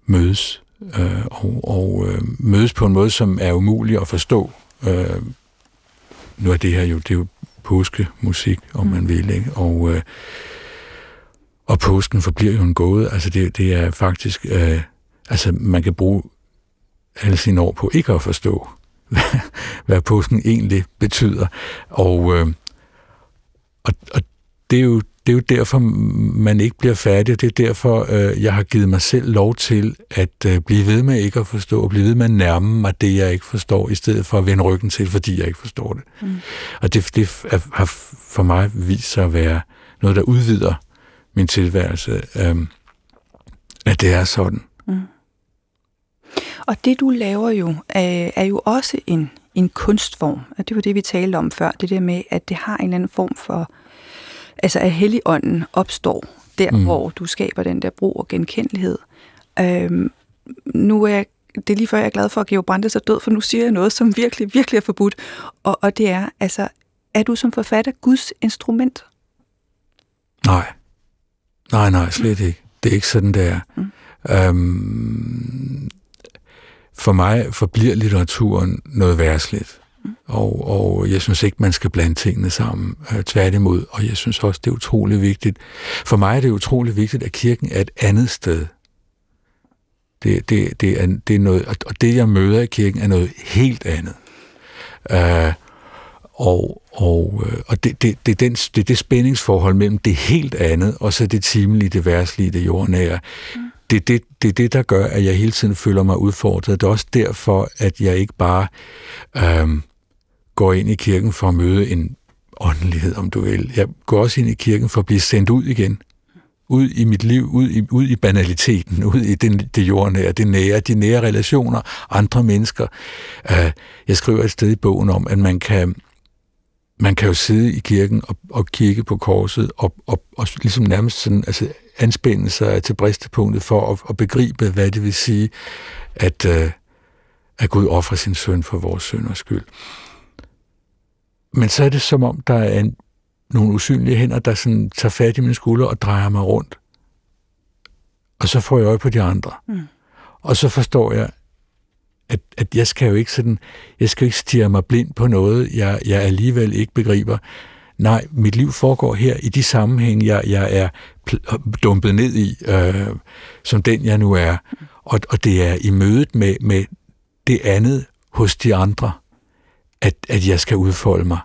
mødes øh, og, og øh, mødes på en måde, som er umulig at forstå. Øh, nu er det her jo, det er jo påskemusik, om mm. man vil, ikke? Og, øh, og påsken forbliver jo en gåde. Altså det, det er faktisk, øh, altså man kan bruge alle sine år på ikke at forstå, hvad, (laughs) hvad påsken egentlig betyder. Og, øh, og, og det er jo det er jo derfor, man ikke bliver færdig, og det er derfor, øh, jeg har givet mig selv lov til at øh, blive ved med ikke at forstå, og blive ved med at nærme mig det, jeg ikke forstår, i stedet for at vende ryggen til, fordi jeg ikke forstår det. Mm. Og det, det har for mig vist sig at være noget, der udvider min tilværelse, øh, at det er sådan. Mm. Og det, du laver jo, er, er jo også en, en kunstform, og det var det, vi talte om før, det der med, at det har en eller anden form for altså at helligånden opstår der, mm. hvor du skaber den der brug og genkendelighed. Øhm, nu er jeg, det er lige før, jeg er glad for, at Georg Brandes er død, for nu siger jeg noget, som virkelig, virkelig er forbudt. Og, og det er, altså, er du som forfatter Guds instrument? Nej. Nej, nej, slet ikke. Det er ikke sådan, det er. Mm. Øhm, for mig forbliver litteraturen noget værsligt. Og, og jeg synes ikke, man skal blande tingene sammen. Øh, tværtimod. Og jeg synes også, det er utrolig vigtigt. For mig er det utrolig vigtigt, at kirken er et andet sted. Det, det, det, er, det er noget, og det, jeg møder i kirken, er noget helt andet. Uh, og og, øh, og det, det, det, den, det det spændingsforhold mellem det helt andet, og så det timelige, det værtslige, det jordnære. Mm. Det er det, det, det, der gør, at jeg hele tiden føler mig udfordret. Det er også derfor, at jeg ikke bare øhm, går ind i kirken for at møde en åndelighed, om du vil. Jeg går også ind i kirken for at blive sendt ud igen. Ud i mit liv, ud i, ud i banaliteten, ud i den, det jordnære, det nære, de nære relationer, andre mennesker. Uh, jeg skriver et sted i bogen om, at man kan, man kan jo sidde i kirken og, og kigge på korset og, og, og ligesom nærmest sådan, altså anspænde sig til bristepunktet for at, at begribe, hvad det vil sige, at, uh, at Gud offrer sin søn for vores sønders skyld. Men så er det som om, der er en, nogle usynlige hænder, der sådan tager fat i mine skuldre og drejer mig rundt. Og så får jeg øje på de andre. Mm. Og så forstår jeg, at, at jeg skal jo ikke sådan, jeg skal ikke stige mig blind på noget, jeg, jeg alligevel ikke begriber. Nej, mit liv foregår her i de sammenhæng, jeg, jeg er dumpet ned i, øh, som den jeg nu er. Og, og det er i mødet med, med det andet hos de andre, at, at jeg skal udfolde mig.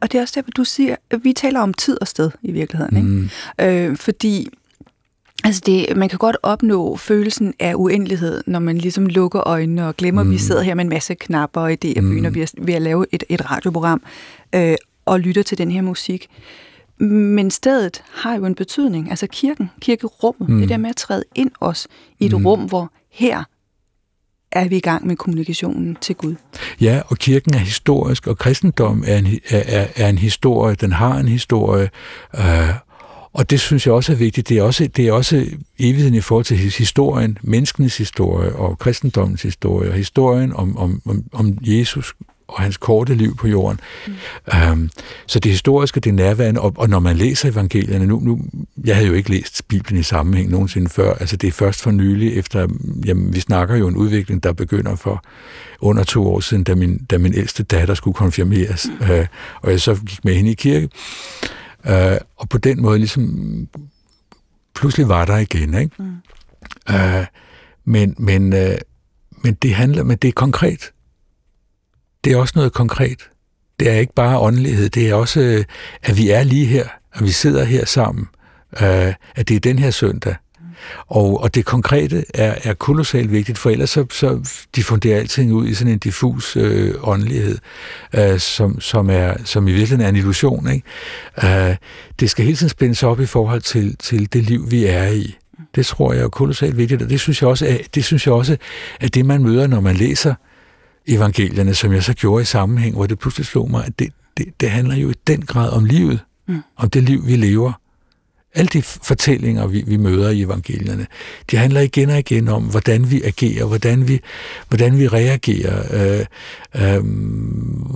Og det er også derfor, du siger, at vi taler om tid og sted i virkeligheden. Mm. Ikke? Øh, fordi Altså det, man kan godt opnå følelsen af uendelighed, når man ligesom lukker øjnene og glemmer, mm. at vi sidder her med en masse knapper og idéer, mm. begynder ved at, ved at lave et, et radioprogram øh, og lytter til den her musik. Men stedet har jo en betydning, altså kirken, kirkerummet, mm. det der med at træde ind os i et mm. rum, hvor her er vi i gang med kommunikationen til Gud. Ja, og kirken er historisk, og kristendom er en, er, er en historie, den har en historie, øh, og det synes jeg også er vigtigt. Det er også, det er også evigheden i forhold til historien, menneskenes historie og kristendommens historie, og historien om, om, om, om Jesus og hans korte liv på jorden. Mm. Um, så det historiske, det nærværende, og, og når man læser evangelierne, nu, nu, jeg havde jo ikke læst Bibelen i sammenhæng nogensinde før, altså det er først for nylig, efter, jamen vi snakker jo en udvikling, der begynder for under to år siden, da min, da min ældste datter skulle konfirmeres, mm. uh, og jeg så gik med hende i kirke, uh, og på den måde ligesom pludselig var der igen, ikke? Mm. Uh, men, men, uh, men det handler, men det er konkret. Det er også noget konkret. Det er ikke bare åndelighed, det er også, øh, at vi er lige her, at vi sidder her sammen, uh, at det er den her søndag. Og, og det konkrete er, er kolossalt vigtigt, for ellers så, så diffunderer alting ud i sådan en diffus øh, åndelighed, øh, som, som, er, som i virkeligheden er en illusion. Ikke? Øh, det skal hele tiden spændes op i forhold til, til det liv, vi er i. Det tror jeg er kolossalt vigtigt, og det synes jeg også er, det synes jeg også at det, man møder, når man læser evangelierne, som jeg så gjorde i sammenhæng, hvor det pludselig slog mig, at det, det, det handler jo i den grad om livet, mm. om det liv, vi lever. Alle de fortællinger, vi, vi møder i evangelierne, de handler igen og igen om, hvordan vi agerer, hvordan vi, hvordan vi reagerer, øh, øh,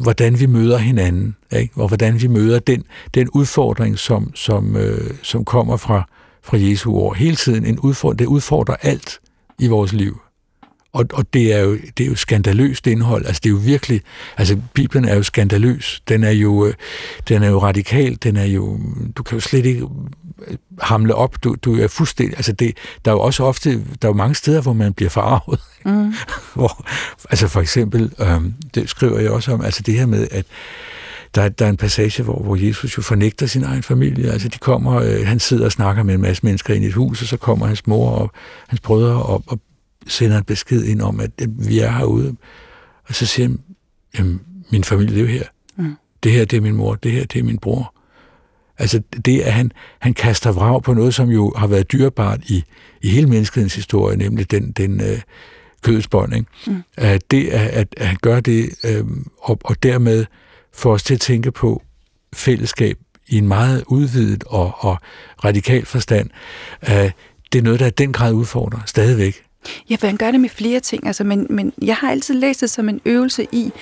hvordan vi møder hinanden, ikke? og hvordan vi møder den, den udfordring, som, som, øh, som kommer fra, fra Jesu ord. Hele tiden en udfordring, det udfordrer alt i vores liv. Og, og det, er jo, det er jo skandaløst indhold. Altså det er jo virkelig, altså Bibelen er jo skandaløs. Den er jo, øh, den er jo radikal. Den er jo, du kan jo slet ikke øh, hamle op. Du, du er fuldstændig, altså det, der er jo også ofte, der er jo mange steder, hvor man bliver farvet. Mm. (laughs) hvor, altså for eksempel, øhm, det skriver jeg også om, altså det her med, at der, der er en passage, hvor, hvor Jesus jo fornægter sin egen familie. Altså de kommer, øh, han sidder og snakker med en masse mennesker ind i et hus, og så kommer hans mor og hans brødre og, og sender en besked ind om, at, vi er herude. Og så siger jamen, min familie er jo her. Mm. Det her, det er min mor, det her, det er min bror. Altså det, at han, han kaster vrag på noget, som jo har været dyrebart i, i hele menneskets historie, nemlig den, den øh, kødets bånd. Ikke? Mm. At det, at, at, at han gør det, øh, og, og dermed får os til at tænke på fællesskab i en meget udvidet og, og radikal forstand, øh, det er noget, der i den grad udfordrer stadigvæk. Ja, for han gør det med flere ting, altså, men, men jeg har altid læst det som en øvelse i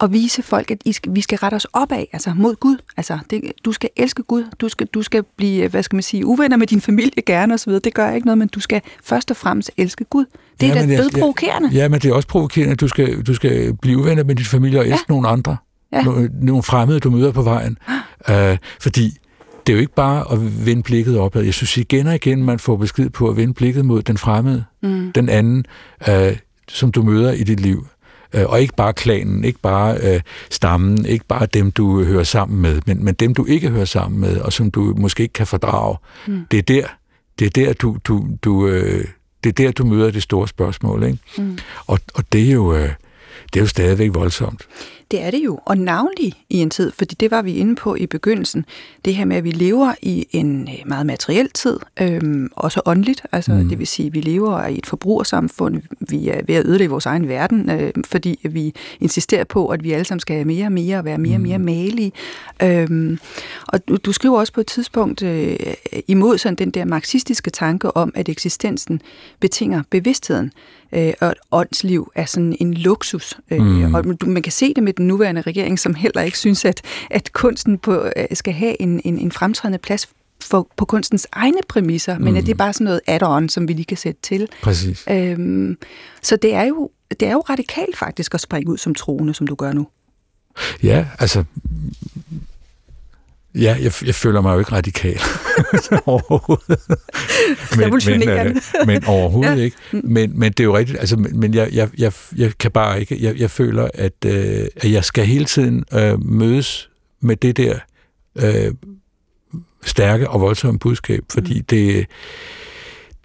at vise folk, at I skal, vi skal rette os opad, altså mod Gud. Altså, det, du skal elske Gud, du skal, du skal blive, hvad skal man sige, uvenner med din familie gerne osv., det gør ikke noget, men du skal først og fremmest elske Gud. Det er ja, da død provokerende. Ja, men det er også provokerende, at du skal, du skal blive uvenner med din familie og elske ja. nogle andre ja. nogle fremmede, du møder på vejen. Uh, fordi det er jo ikke bare at vende blikket opad. Jeg synes igen og igen, man får besked på at vende blikket mod den fremmede, mm. den anden, uh, som du møder i dit liv. Uh, og ikke bare klanen, ikke bare uh, stammen, ikke bare dem, du hører sammen med, men, men dem, du ikke hører sammen med, og som du måske ikke kan fordrage. Mm. Det er der, det er der, du, du, du, uh, det er der, du møder det store spørgsmål. Ikke? Mm. Og, og det er jo... Uh, det er jo stadigvæk voldsomt. Det er det jo, og navnlig i en tid, fordi det var vi inde på i begyndelsen, det her med, at vi lever i en øh, meget materiel tid, øhm, også åndeligt, altså mm. det vil sige, at vi lever i et forbrugersamfund, vi er ved at ødelægge vores egen verden, øh, fordi vi insisterer på, at vi alle sammen skal have mere og mere, og være mere og mere mm. malige. Øhm, og du, du skriver også på et tidspunkt øh, imod sådan den der marxistiske tanke om, at eksistensen betinger bevidstheden øh, og et åndsliv er sådan en luksus. Øh, mm. Og man kan se det med den nuværende regering, som heller ikke synes, at, at kunsten på, øh, skal have en, en, en fremtrædende plads for, på kunstens egne præmisser, men mm. at det er bare sådan noget add-on, som vi lige kan sætte til. Præcis. Øhm, så det er, jo, det er jo radikalt faktisk at springe ud som troende, som du gør nu. Ja, altså Ja, jeg, jeg føler mig jo ikke radikal (laughs) overhovedet. men, men, øh, men overhovedet ja. ikke. Men, men det er jo rigtigt, altså, men jeg, jeg, jeg, jeg kan bare ikke, jeg, jeg føler, at, øh, at jeg skal hele tiden øh, mødes med det der øh, stærke og voldsomme budskab, fordi mm. det,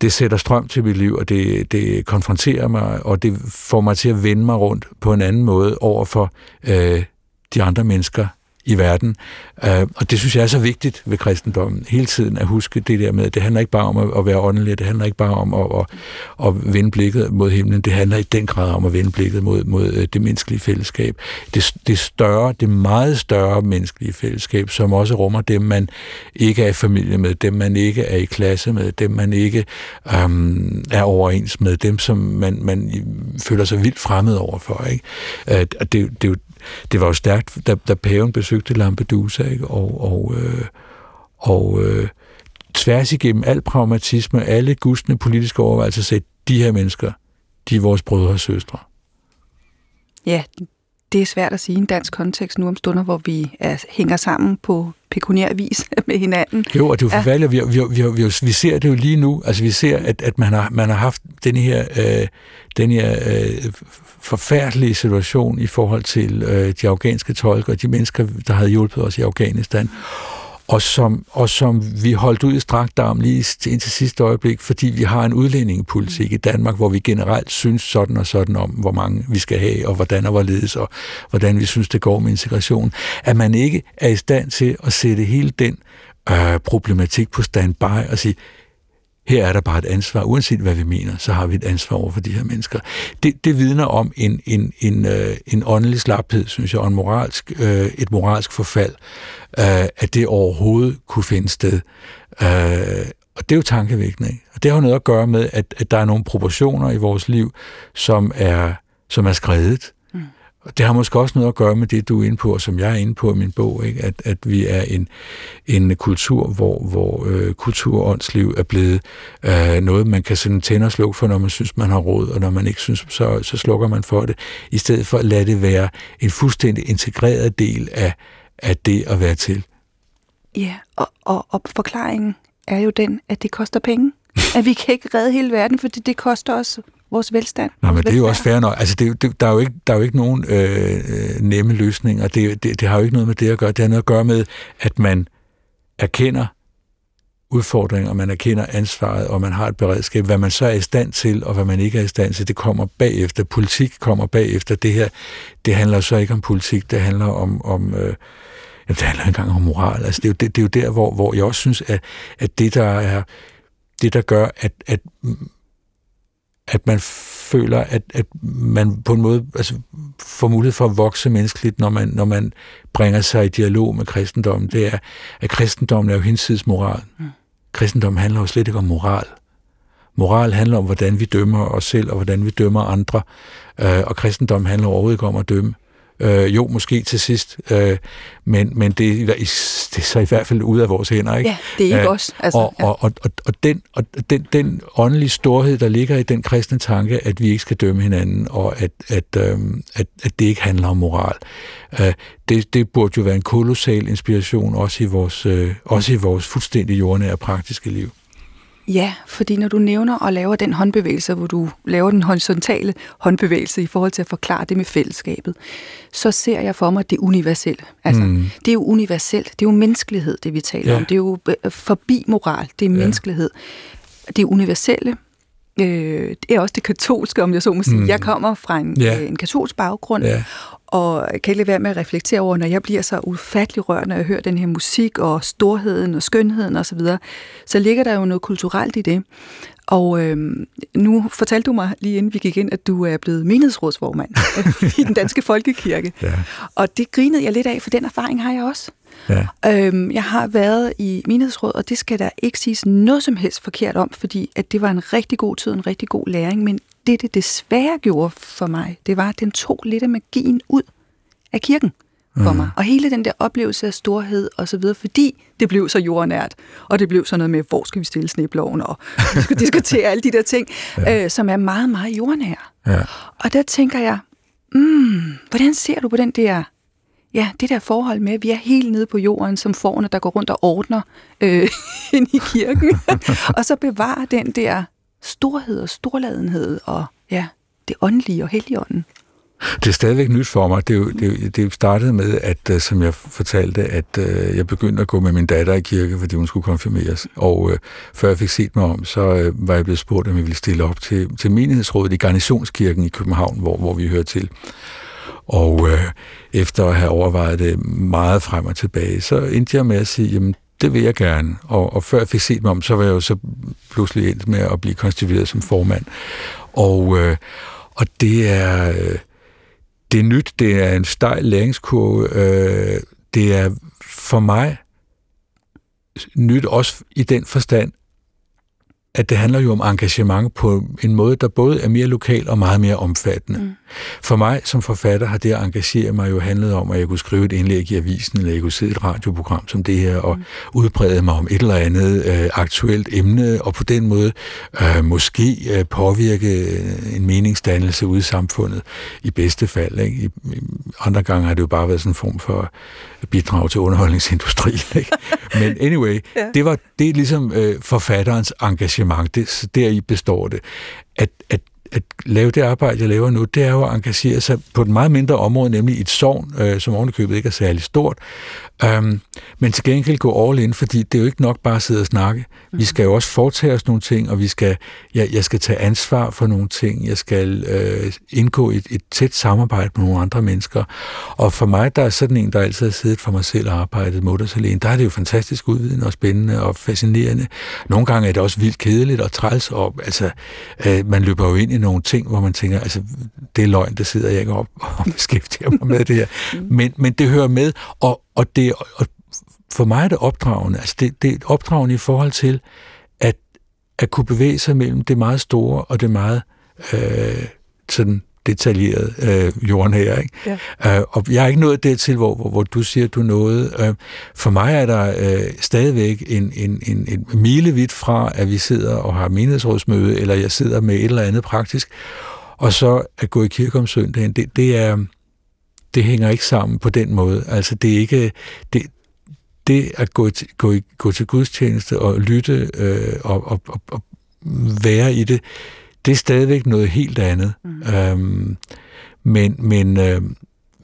det sætter strøm til mit liv, og det, det konfronterer mig, og det får mig til at vende mig rundt på en anden måde over for øh, de andre mennesker, i verden. Øh, og det synes jeg er så vigtigt ved kristendommen, hele tiden at huske det der med, at det handler ikke bare om at, være åndelig, det handler ikke bare om at, at, at vende blikket mod himlen, det handler i den grad om at vende blikket mod, mod øh, det menneskelige fællesskab. Det, det større, det meget større menneskelige fællesskab, som også rummer dem, man ikke er i familie med, dem man ikke er i klasse med, dem man ikke øhm, er overens med, dem som man, man føler sig vildt fremmed overfor. Ikke? Uh, det, det er det var jo stærkt, da, da paven besøgte Lampedusa, ikke? og, og, øh, og øh, tværs igennem al pragmatisme, alle gustne politiske overvejelser, sagde, de her mennesker, de er vores brødre og søstre. Ja, det er svært at sige i en dansk kontekst nu om stunder, hvor vi er, hænger sammen på pekuniær vis (laughs) med hinanden. Jo, og det er jo forfærdeligt. Vi, vi, vi, vi, vi ser det jo lige nu. Altså, vi ser, at, at man, har, man har haft den her, øh, den her øh, forfærdelige situation i forhold til øh, de afghanske tolker og de mennesker, der havde hjulpet os i Afghanistan og som, og som vi holdt ud i strakt arm lige til, indtil sidste øjeblik, fordi vi har en udlændingepolitik i Danmark, hvor vi generelt synes sådan og sådan om, hvor mange vi skal have, og hvordan og hvorledes, og hvordan vi synes, det går med integration, at man ikke er i stand til at sætte hele den øh, problematik på standby og sige, her er der bare et ansvar, uanset hvad vi mener, så har vi et ansvar over for de her mennesker. Det, det vidner om en, en, en, øh, en åndelig slaphed, synes jeg, og en moralsk, øh, et moralsk forfald, øh, at det overhovedet kunne finde sted. Øh, og det er jo tankevækkende. Ikke? Og det har jo noget at gøre med, at, at der er nogle proportioner i vores liv, som er, som er skrevet. Og det har måske også noget at gøre med det, du er inde på, og som jeg er inde på i min bog, ikke? At, at vi er en, en kultur, hvor, hvor øh, kultur og åndsliv er blevet øh, noget, man kan sådan tænde og slukke for, når man synes, man har råd, og når man ikke synes, så, så slukker man for det, i stedet for at lade det være en fuldstændig integreret del af, af det at være til. Ja, og, og, og forklaringen er jo den, at det koster penge. (laughs) at vi kan ikke redde hele verden, fordi det koster os vores velstand. Nej, men det er jo også fair nok. Altså, det, det, der, er jo ikke, der er jo ikke nogen øh, øh, nemme løsninger. Det, det, det har jo ikke noget med det at gøre. Det har noget at gøre med, at man erkender udfordringer, man erkender ansvaret, og man har et beredskab. Hvad man så er i stand til, og hvad man ikke er i stand til, det kommer bagefter. Politik kommer bagefter. Det her, det handler så ikke om politik, det handler om, om øh, det handler engang om moral. Altså, det, er jo, det, det er jo der, hvor, hvor jeg også synes, at, at det, der er det, der gør, at, at at man føler, at, at man på en måde altså, får mulighed for at vokse menneskeligt, når man, når man bringer sig i dialog med kristendommen, det er, at kristendommen er jo hinsides moral. Mm. Kristendommen handler jo slet ikke om moral. Moral handler om, hvordan vi dømmer os selv, og hvordan vi dømmer andre. Øh, og kristendommen handler overhovedet ikke om at dømme. Øh, jo, måske til sidst, øh, men, men det, det er så i hvert fald ud af vores hænder. Ikke? Ja, det er ikke øh, os. Altså, og, ja. og, og, og, og, den, og den, den åndelige storhed, der ligger i den kristne tanke, at vi ikke skal dømme hinanden, og at, at, øh, at, at det ikke handler om moral, øh, det, det burde jo være en kolossal inspiration, også i vores, øh, også i vores fuldstændig jordnære praktiske liv. Ja, fordi når du nævner og laver den håndbevægelse, hvor du laver den horisontale håndbevægelse i forhold til at forklare det med fællesskabet, så ser jeg for mig det universelle. Altså, mm. Det er jo universelt, det er jo menneskelighed, det vi taler ja. om. Det er jo øh, forbi moral, det er ja. menneskelighed. Det er universelle, øh, det er også det katolske, om jeg så må sige. Mm. Jeg kommer fra en, ja. øh, en katolsk baggrund, ja. og kan ikke lade være med at reflektere over, når jeg bliver så ufattelig rørt, når jeg hører den her musik og storheden og skønheden osv., så, så ligger der jo noget kulturelt i det. Og øh, nu fortalte du mig lige inden vi gik ind, at du er blevet menighedsrådsformand (laughs) i den danske folkekirke. Ja. Og det grinede jeg lidt af, for den erfaring har jeg også. Ja. Øhm, jeg har været i menighedsråd, og det skal der ikke siges noget som helst forkert om, fordi at det var en rigtig god tid, en rigtig god læring, men det, det desværre gjorde for mig, det var, at den tog lidt af magien ud af kirken for mm. mig. Og hele den der oplevelse af storhed og så videre, fordi det blev så jordnært, og det blev sådan noget med, hvor skal vi stille snebloven, og vi skal diskutere alle de der ting, (laughs) ja. øh, som er meget, meget jordnære. Ja. Og der tænker jeg, mm, hvordan ser du på den der Ja, det der forhold med, at vi er helt nede på jorden som forne, der går rundt og ordner øh, (laughs) ind i kirken. (laughs) og så bevare den der storhed og storladenhed og ja, det åndelige og helligånden. Det er stadigvæk nyt for mig. Det, det, det startede med, at øh, som jeg fortalte, at uh, jeg begyndte at gå med min datter i kirke, fordi hun skulle konfirmeres. Og uh, før jeg fik set mig om, så uh, var jeg blevet spurgt, om jeg ville stille op til, til menighedsrådet i Garnisonskirken i København, hvor, hvor vi hører til. Og øh, efter at have overvejet det meget frem og tilbage, så endte jeg med at sige, jamen det vil jeg gerne. Og, og før jeg fik set mig om, så var jeg jo så pludselig endt med at blive konstitueret som formand. Og, øh, og det er... Øh, det er nyt, det er en stejl læringskurve. Øh, det er for mig nyt også i den forstand, at det handler jo om engagement på en måde, der både er mere lokal og meget mere omfattende. Mm. For mig som forfatter har det at engagere mig jo handlet om, at jeg kunne skrive et indlæg i avisen, eller jeg kunne se et radioprogram som det her, og mm. udbrede mig om et eller andet øh, aktuelt emne, og på den måde øh, måske øh, påvirke øh, en meningsdannelse ude i samfundet, i bedste fald. Ikke? I, I, andre gange har det jo bare været sådan en form for bidrag til underholdningsindustrien. (laughs) Ikke? Men anyway, ja. det var det er ligesom øh, forfatterens engagement. Det, deri består det. At, at at lave det arbejde, jeg laver nu, det er jo at engagere sig på et meget mindre område, nemlig et sovn, øh, som ovenikøbet ikke er særlig stort, øhm, men til gengæld gå all in, fordi det er jo ikke nok bare at sidde og snakke. Vi mhm. skal jo også foretage os nogle ting, og vi skal, ja, jeg skal tage ansvar for nogle ting, jeg skal øh, indgå i et, et tæt samarbejde med nogle andre mennesker, og for mig, der er sådan en, der altid har siddet for mig selv og arbejdet mutters alene, der er det jo fantastisk udvidende og spændende og fascinerende. Nogle gange er det også vildt kedeligt og træls, og altså, øh, man løber jo ind i nogle ting, hvor man tænker, altså, det er løgn, det sidder jeg ikke op og (laughs) beskæftiger mig med det her. Mm. Men, men det hører med, og, og, det, og for mig er det opdragende. Altså, det, det er opdragende i forhold til, at, at kunne bevæge sig mellem det meget store og det meget øh, sådan detaljeret øh, jorden her. Ikke? Ja. Øh, og jeg er ikke nået dertil, hvor, hvor, hvor du siger, du noget. Øh, for mig er der øh, stadigvæk en, en, en, en milevidt fra, at vi sidder og har menighedsrådsmøde, eller jeg sidder med et eller andet praktisk, og så at gå i kirke om søndagen, det, det er det hænger ikke sammen på den måde. Altså det er ikke det, det at gå til, gå, gå til gudstjeneste og lytte øh, og, og, og, og være i det, det er stadigvæk noget helt andet. Mm. Øhm, men, men, øh,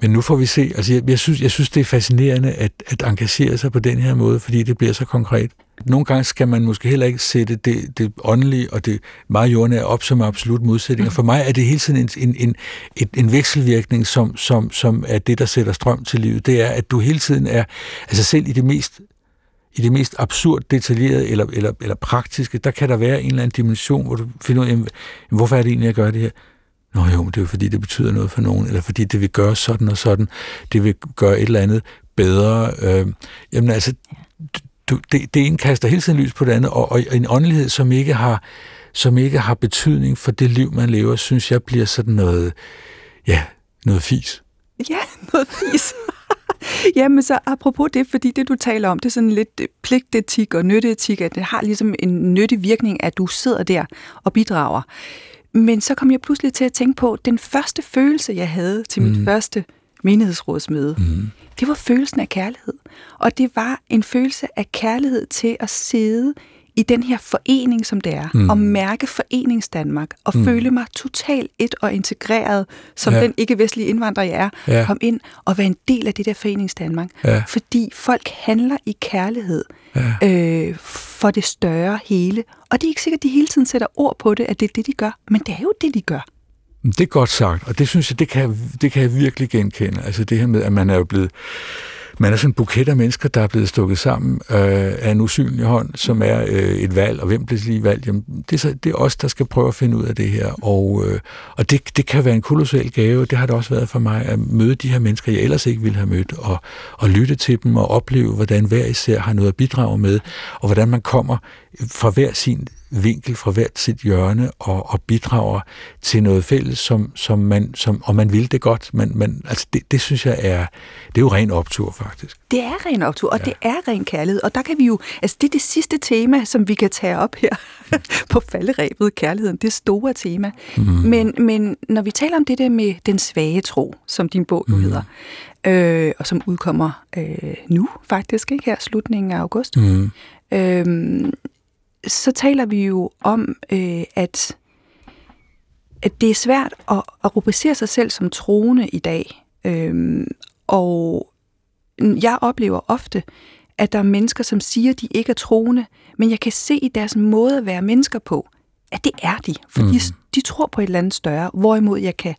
men nu får vi se. Altså, jeg, jeg, synes, jeg synes, det er fascinerende at, at engagere sig på den her måde, fordi det bliver så konkret. Nogle gange skal man måske heller ikke sætte det, det åndelige og det meget jordnære op som absolut modsætninger. For mig er det hele tiden en, en, en, en vekselvirkning, som, som, som er det, der sætter strøm til livet. Det er, at du hele tiden er, altså selv i det mest i det mest absurd detaljerede eller, eller, eller praktiske, der kan der være en eller anden dimension, hvor du finder ud af, hvorfor er det egentlig, jeg gør det her? Nå jo, det er jo fordi, det betyder noget for nogen, eller fordi det vil gøre sådan og sådan, det vil gøre et eller andet bedre. Øh, jamen altså, du, det, det ene kaster hele tiden lys på det andet, og, og en åndelighed, som ikke har som ikke har betydning for det liv, man lever, synes jeg bliver sådan noget, ja, noget fis. Ja, noget fis. (laughs) Jamen så apropos det, fordi det du taler om, det er sådan lidt pligtetik og nytteetik, at det har ligesom en nyttig virkning, at du sidder der og bidrager. Men så kom jeg pludselig til at tænke på, den første følelse, jeg havde til mit mm. første menighedsrådsmøde, mm. det var følelsen af kærlighed. Og det var en følelse af kærlighed til at sidde i den her forening, som det er, mm. og mærke forenings Danmark, og mm. føle mig totalt et og integreret, som ja. den ikke-vestlige indvandrer, jeg er, ja. kom ind og være en del af det der forenings Danmark. Ja. Fordi folk handler i kærlighed ja. øh, for det større hele. Og det er ikke sikkert, at de hele tiden sætter ord på det, at det er det, de gør, men det er jo det, de gør. Det er godt sagt, og det synes jeg, det kan, det kan jeg virkelig genkende. Altså det her med, at man er jo blevet man er sådan en buket af mennesker, der er blevet stukket sammen øh, af en usynlig hånd, som er øh, et valg, og hvem bliver lige valgt? Jamen, det, er så, det er os, der skal prøve at finde ud af det her, og, øh, og det, det kan være en kolossal gave, det har det også været for mig, at møde de her mennesker, jeg ellers ikke ville have mødt, og, og lytte til dem, og opleve, hvordan hver især har noget at bidrage med, og hvordan man kommer fra hver sin vinkel fra hvert sit hjørne og, og bidrager til noget fælles, som, som man, som, og man vil det godt. Men, men altså det, det synes jeg er, det er jo ren optur faktisk. Det er ren optur, og ja. det er ren kærlighed. Og der kan vi jo, altså det er det sidste tema, som vi kan tage op her (laughs) på falderæbet, kærligheden, det store tema. Mm. Men, men når vi taler om det der med den svage tro, som din bog mm. hedder, øh, og som udkommer øh, nu faktisk, ikke her slutningen af august, mm. øh, så taler vi jo om, øh, at, at det er svært at, at rubricere sig selv som troende i dag. Øh, og jeg oplever ofte, at der er mennesker, som siger, at de ikke er troende, men jeg kan se i deres måde at være mennesker på, at det er de, for mm. de, de tror på et eller andet større, hvorimod jeg kan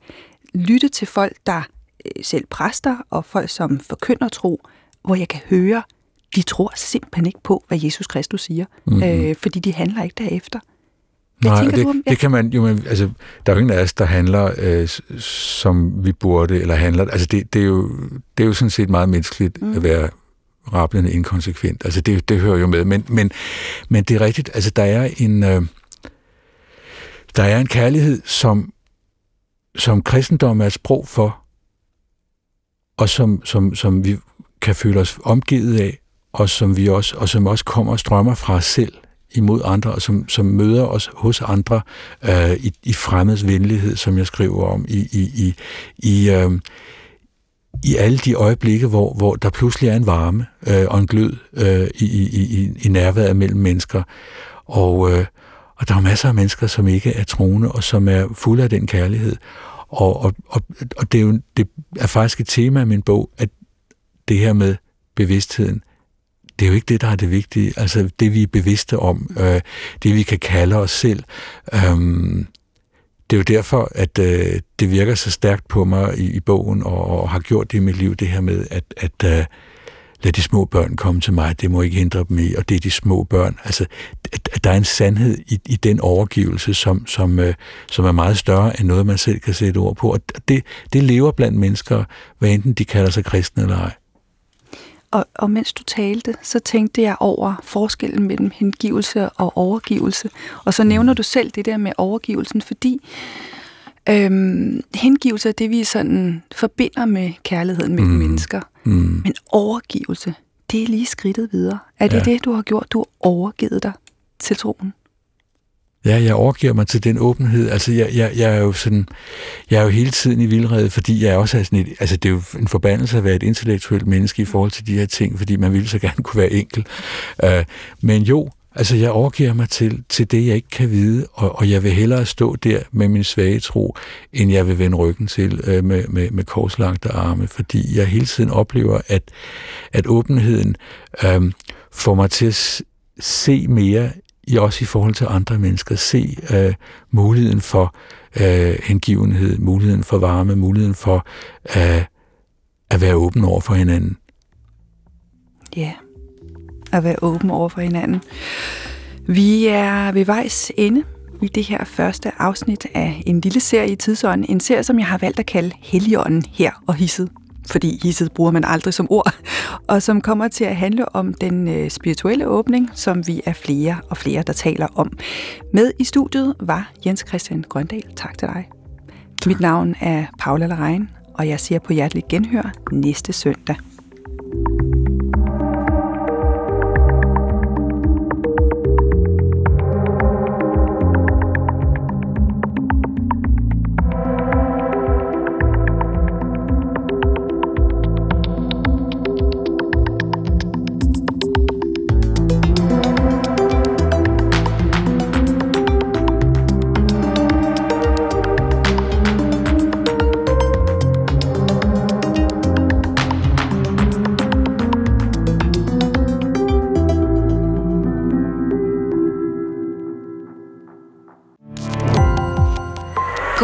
lytte til folk, der øh, selv præster, og folk, som forkynder tro, hvor jeg kan høre, de tror simpelthen ikke på, hvad Jesus Kristus siger, mm-hmm. øh, fordi de handler ikke derefter. Hvad Nej, det, om, ja. det kan man jo, men, altså, der er jo ingen af os, der handler, øh, som vi burde, eller handler, altså det, det, er jo, det er jo sådan set meget menneskeligt mm. at være rablende inkonsekvent. Altså det, det hører jo med. Men, men, men det er rigtigt, altså der er en, øh, der er en kærlighed, som, som kristendom er et sprog for, og som, som, som vi kan føle os omgivet af, og som, vi også, og som også kommer og strømmer fra os selv imod andre, og som, som møder os hos andre øh, i, i fremmeds venlighed, som jeg skriver om, i, i, i, i, øh, i alle de øjeblikke, hvor, hvor der pludselig er en varme øh, og en glød øh, i, i, i, i nærværet mellem mennesker. Og, øh, og der er masser af mennesker, som ikke er troende, og som er fulde af den kærlighed. Og, og, og, og det, er jo, det er faktisk et tema i min bog, at det her med bevidstheden, det er jo ikke det, der er det vigtige. Altså det, vi er bevidste om, øh, det vi kan kalde os selv. Øh, det er jo derfor, at øh, det virker så stærkt på mig i, i bogen, og, og har gjort det i mit liv, det her med, at, at øh, lad de små børn komme til mig, det må ikke hindre dem i, og det er de små børn. Altså, at, at der er en sandhed i, i den overgivelse, som, som, øh, som er meget større end noget, man selv kan sætte ord på. Og det, det lever blandt mennesker, hvad enten de kalder sig kristne eller ej. Og, og mens du talte, så tænkte jeg over forskellen mellem hengivelse og overgivelse. Og så nævner du selv det der med overgivelsen, fordi øhm, hengivelse er det, vi sådan forbinder med kærligheden mellem mm. mennesker. Mm. Men overgivelse, det er lige skridtet videre. Er det ja. det, du har gjort? Du har overgivet dig til troen? Ja, jeg overgiver mig til den åbenhed. Altså, jeg, jeg, jeg er jo sådan, jeg er jo hele tiden i vildrede, fordi jeg også er sådan et, altså det er jo en forbandelse at være et intellektuelt menneske i forhold til de her ting, fordi man ville så gerne (laughs) kunne være enkel. Uh, men jo, altså jeg overgiver mig til, til det, jeg ikke kan vide, og, og jeg vil hellere stå der med min svage tro, end jeg vil vende ryggen til uh, med, med, med korslagte arme, fordi jeg hele tiden oplever, at, at åbenheden uh, får mig til at se mere i også i forhold til andre mennesker, se øh, muligheden for øh, hengivenhed, muligheden for varme, muligheden for øh, at være åben over for hinanden. Ja, yeah. at være åben over for hinanden. Vi er ved vejs ende i det her første afsnit af en lille serie i Tidsånden. En serie, som jeg har valgt at kalde Helligånden her og hisset fordi hisset bruger man aldrig som ord, og som kommer til at handle om den øh, spirituelle åbning, som vi er flere og flere, der taler om. Med i studiet var Jens Christian Grøndal. Tak til dig. Tak. Mit navn er Paula Larein, og jeg siger på hjerteligt genhør næste søndag. Gå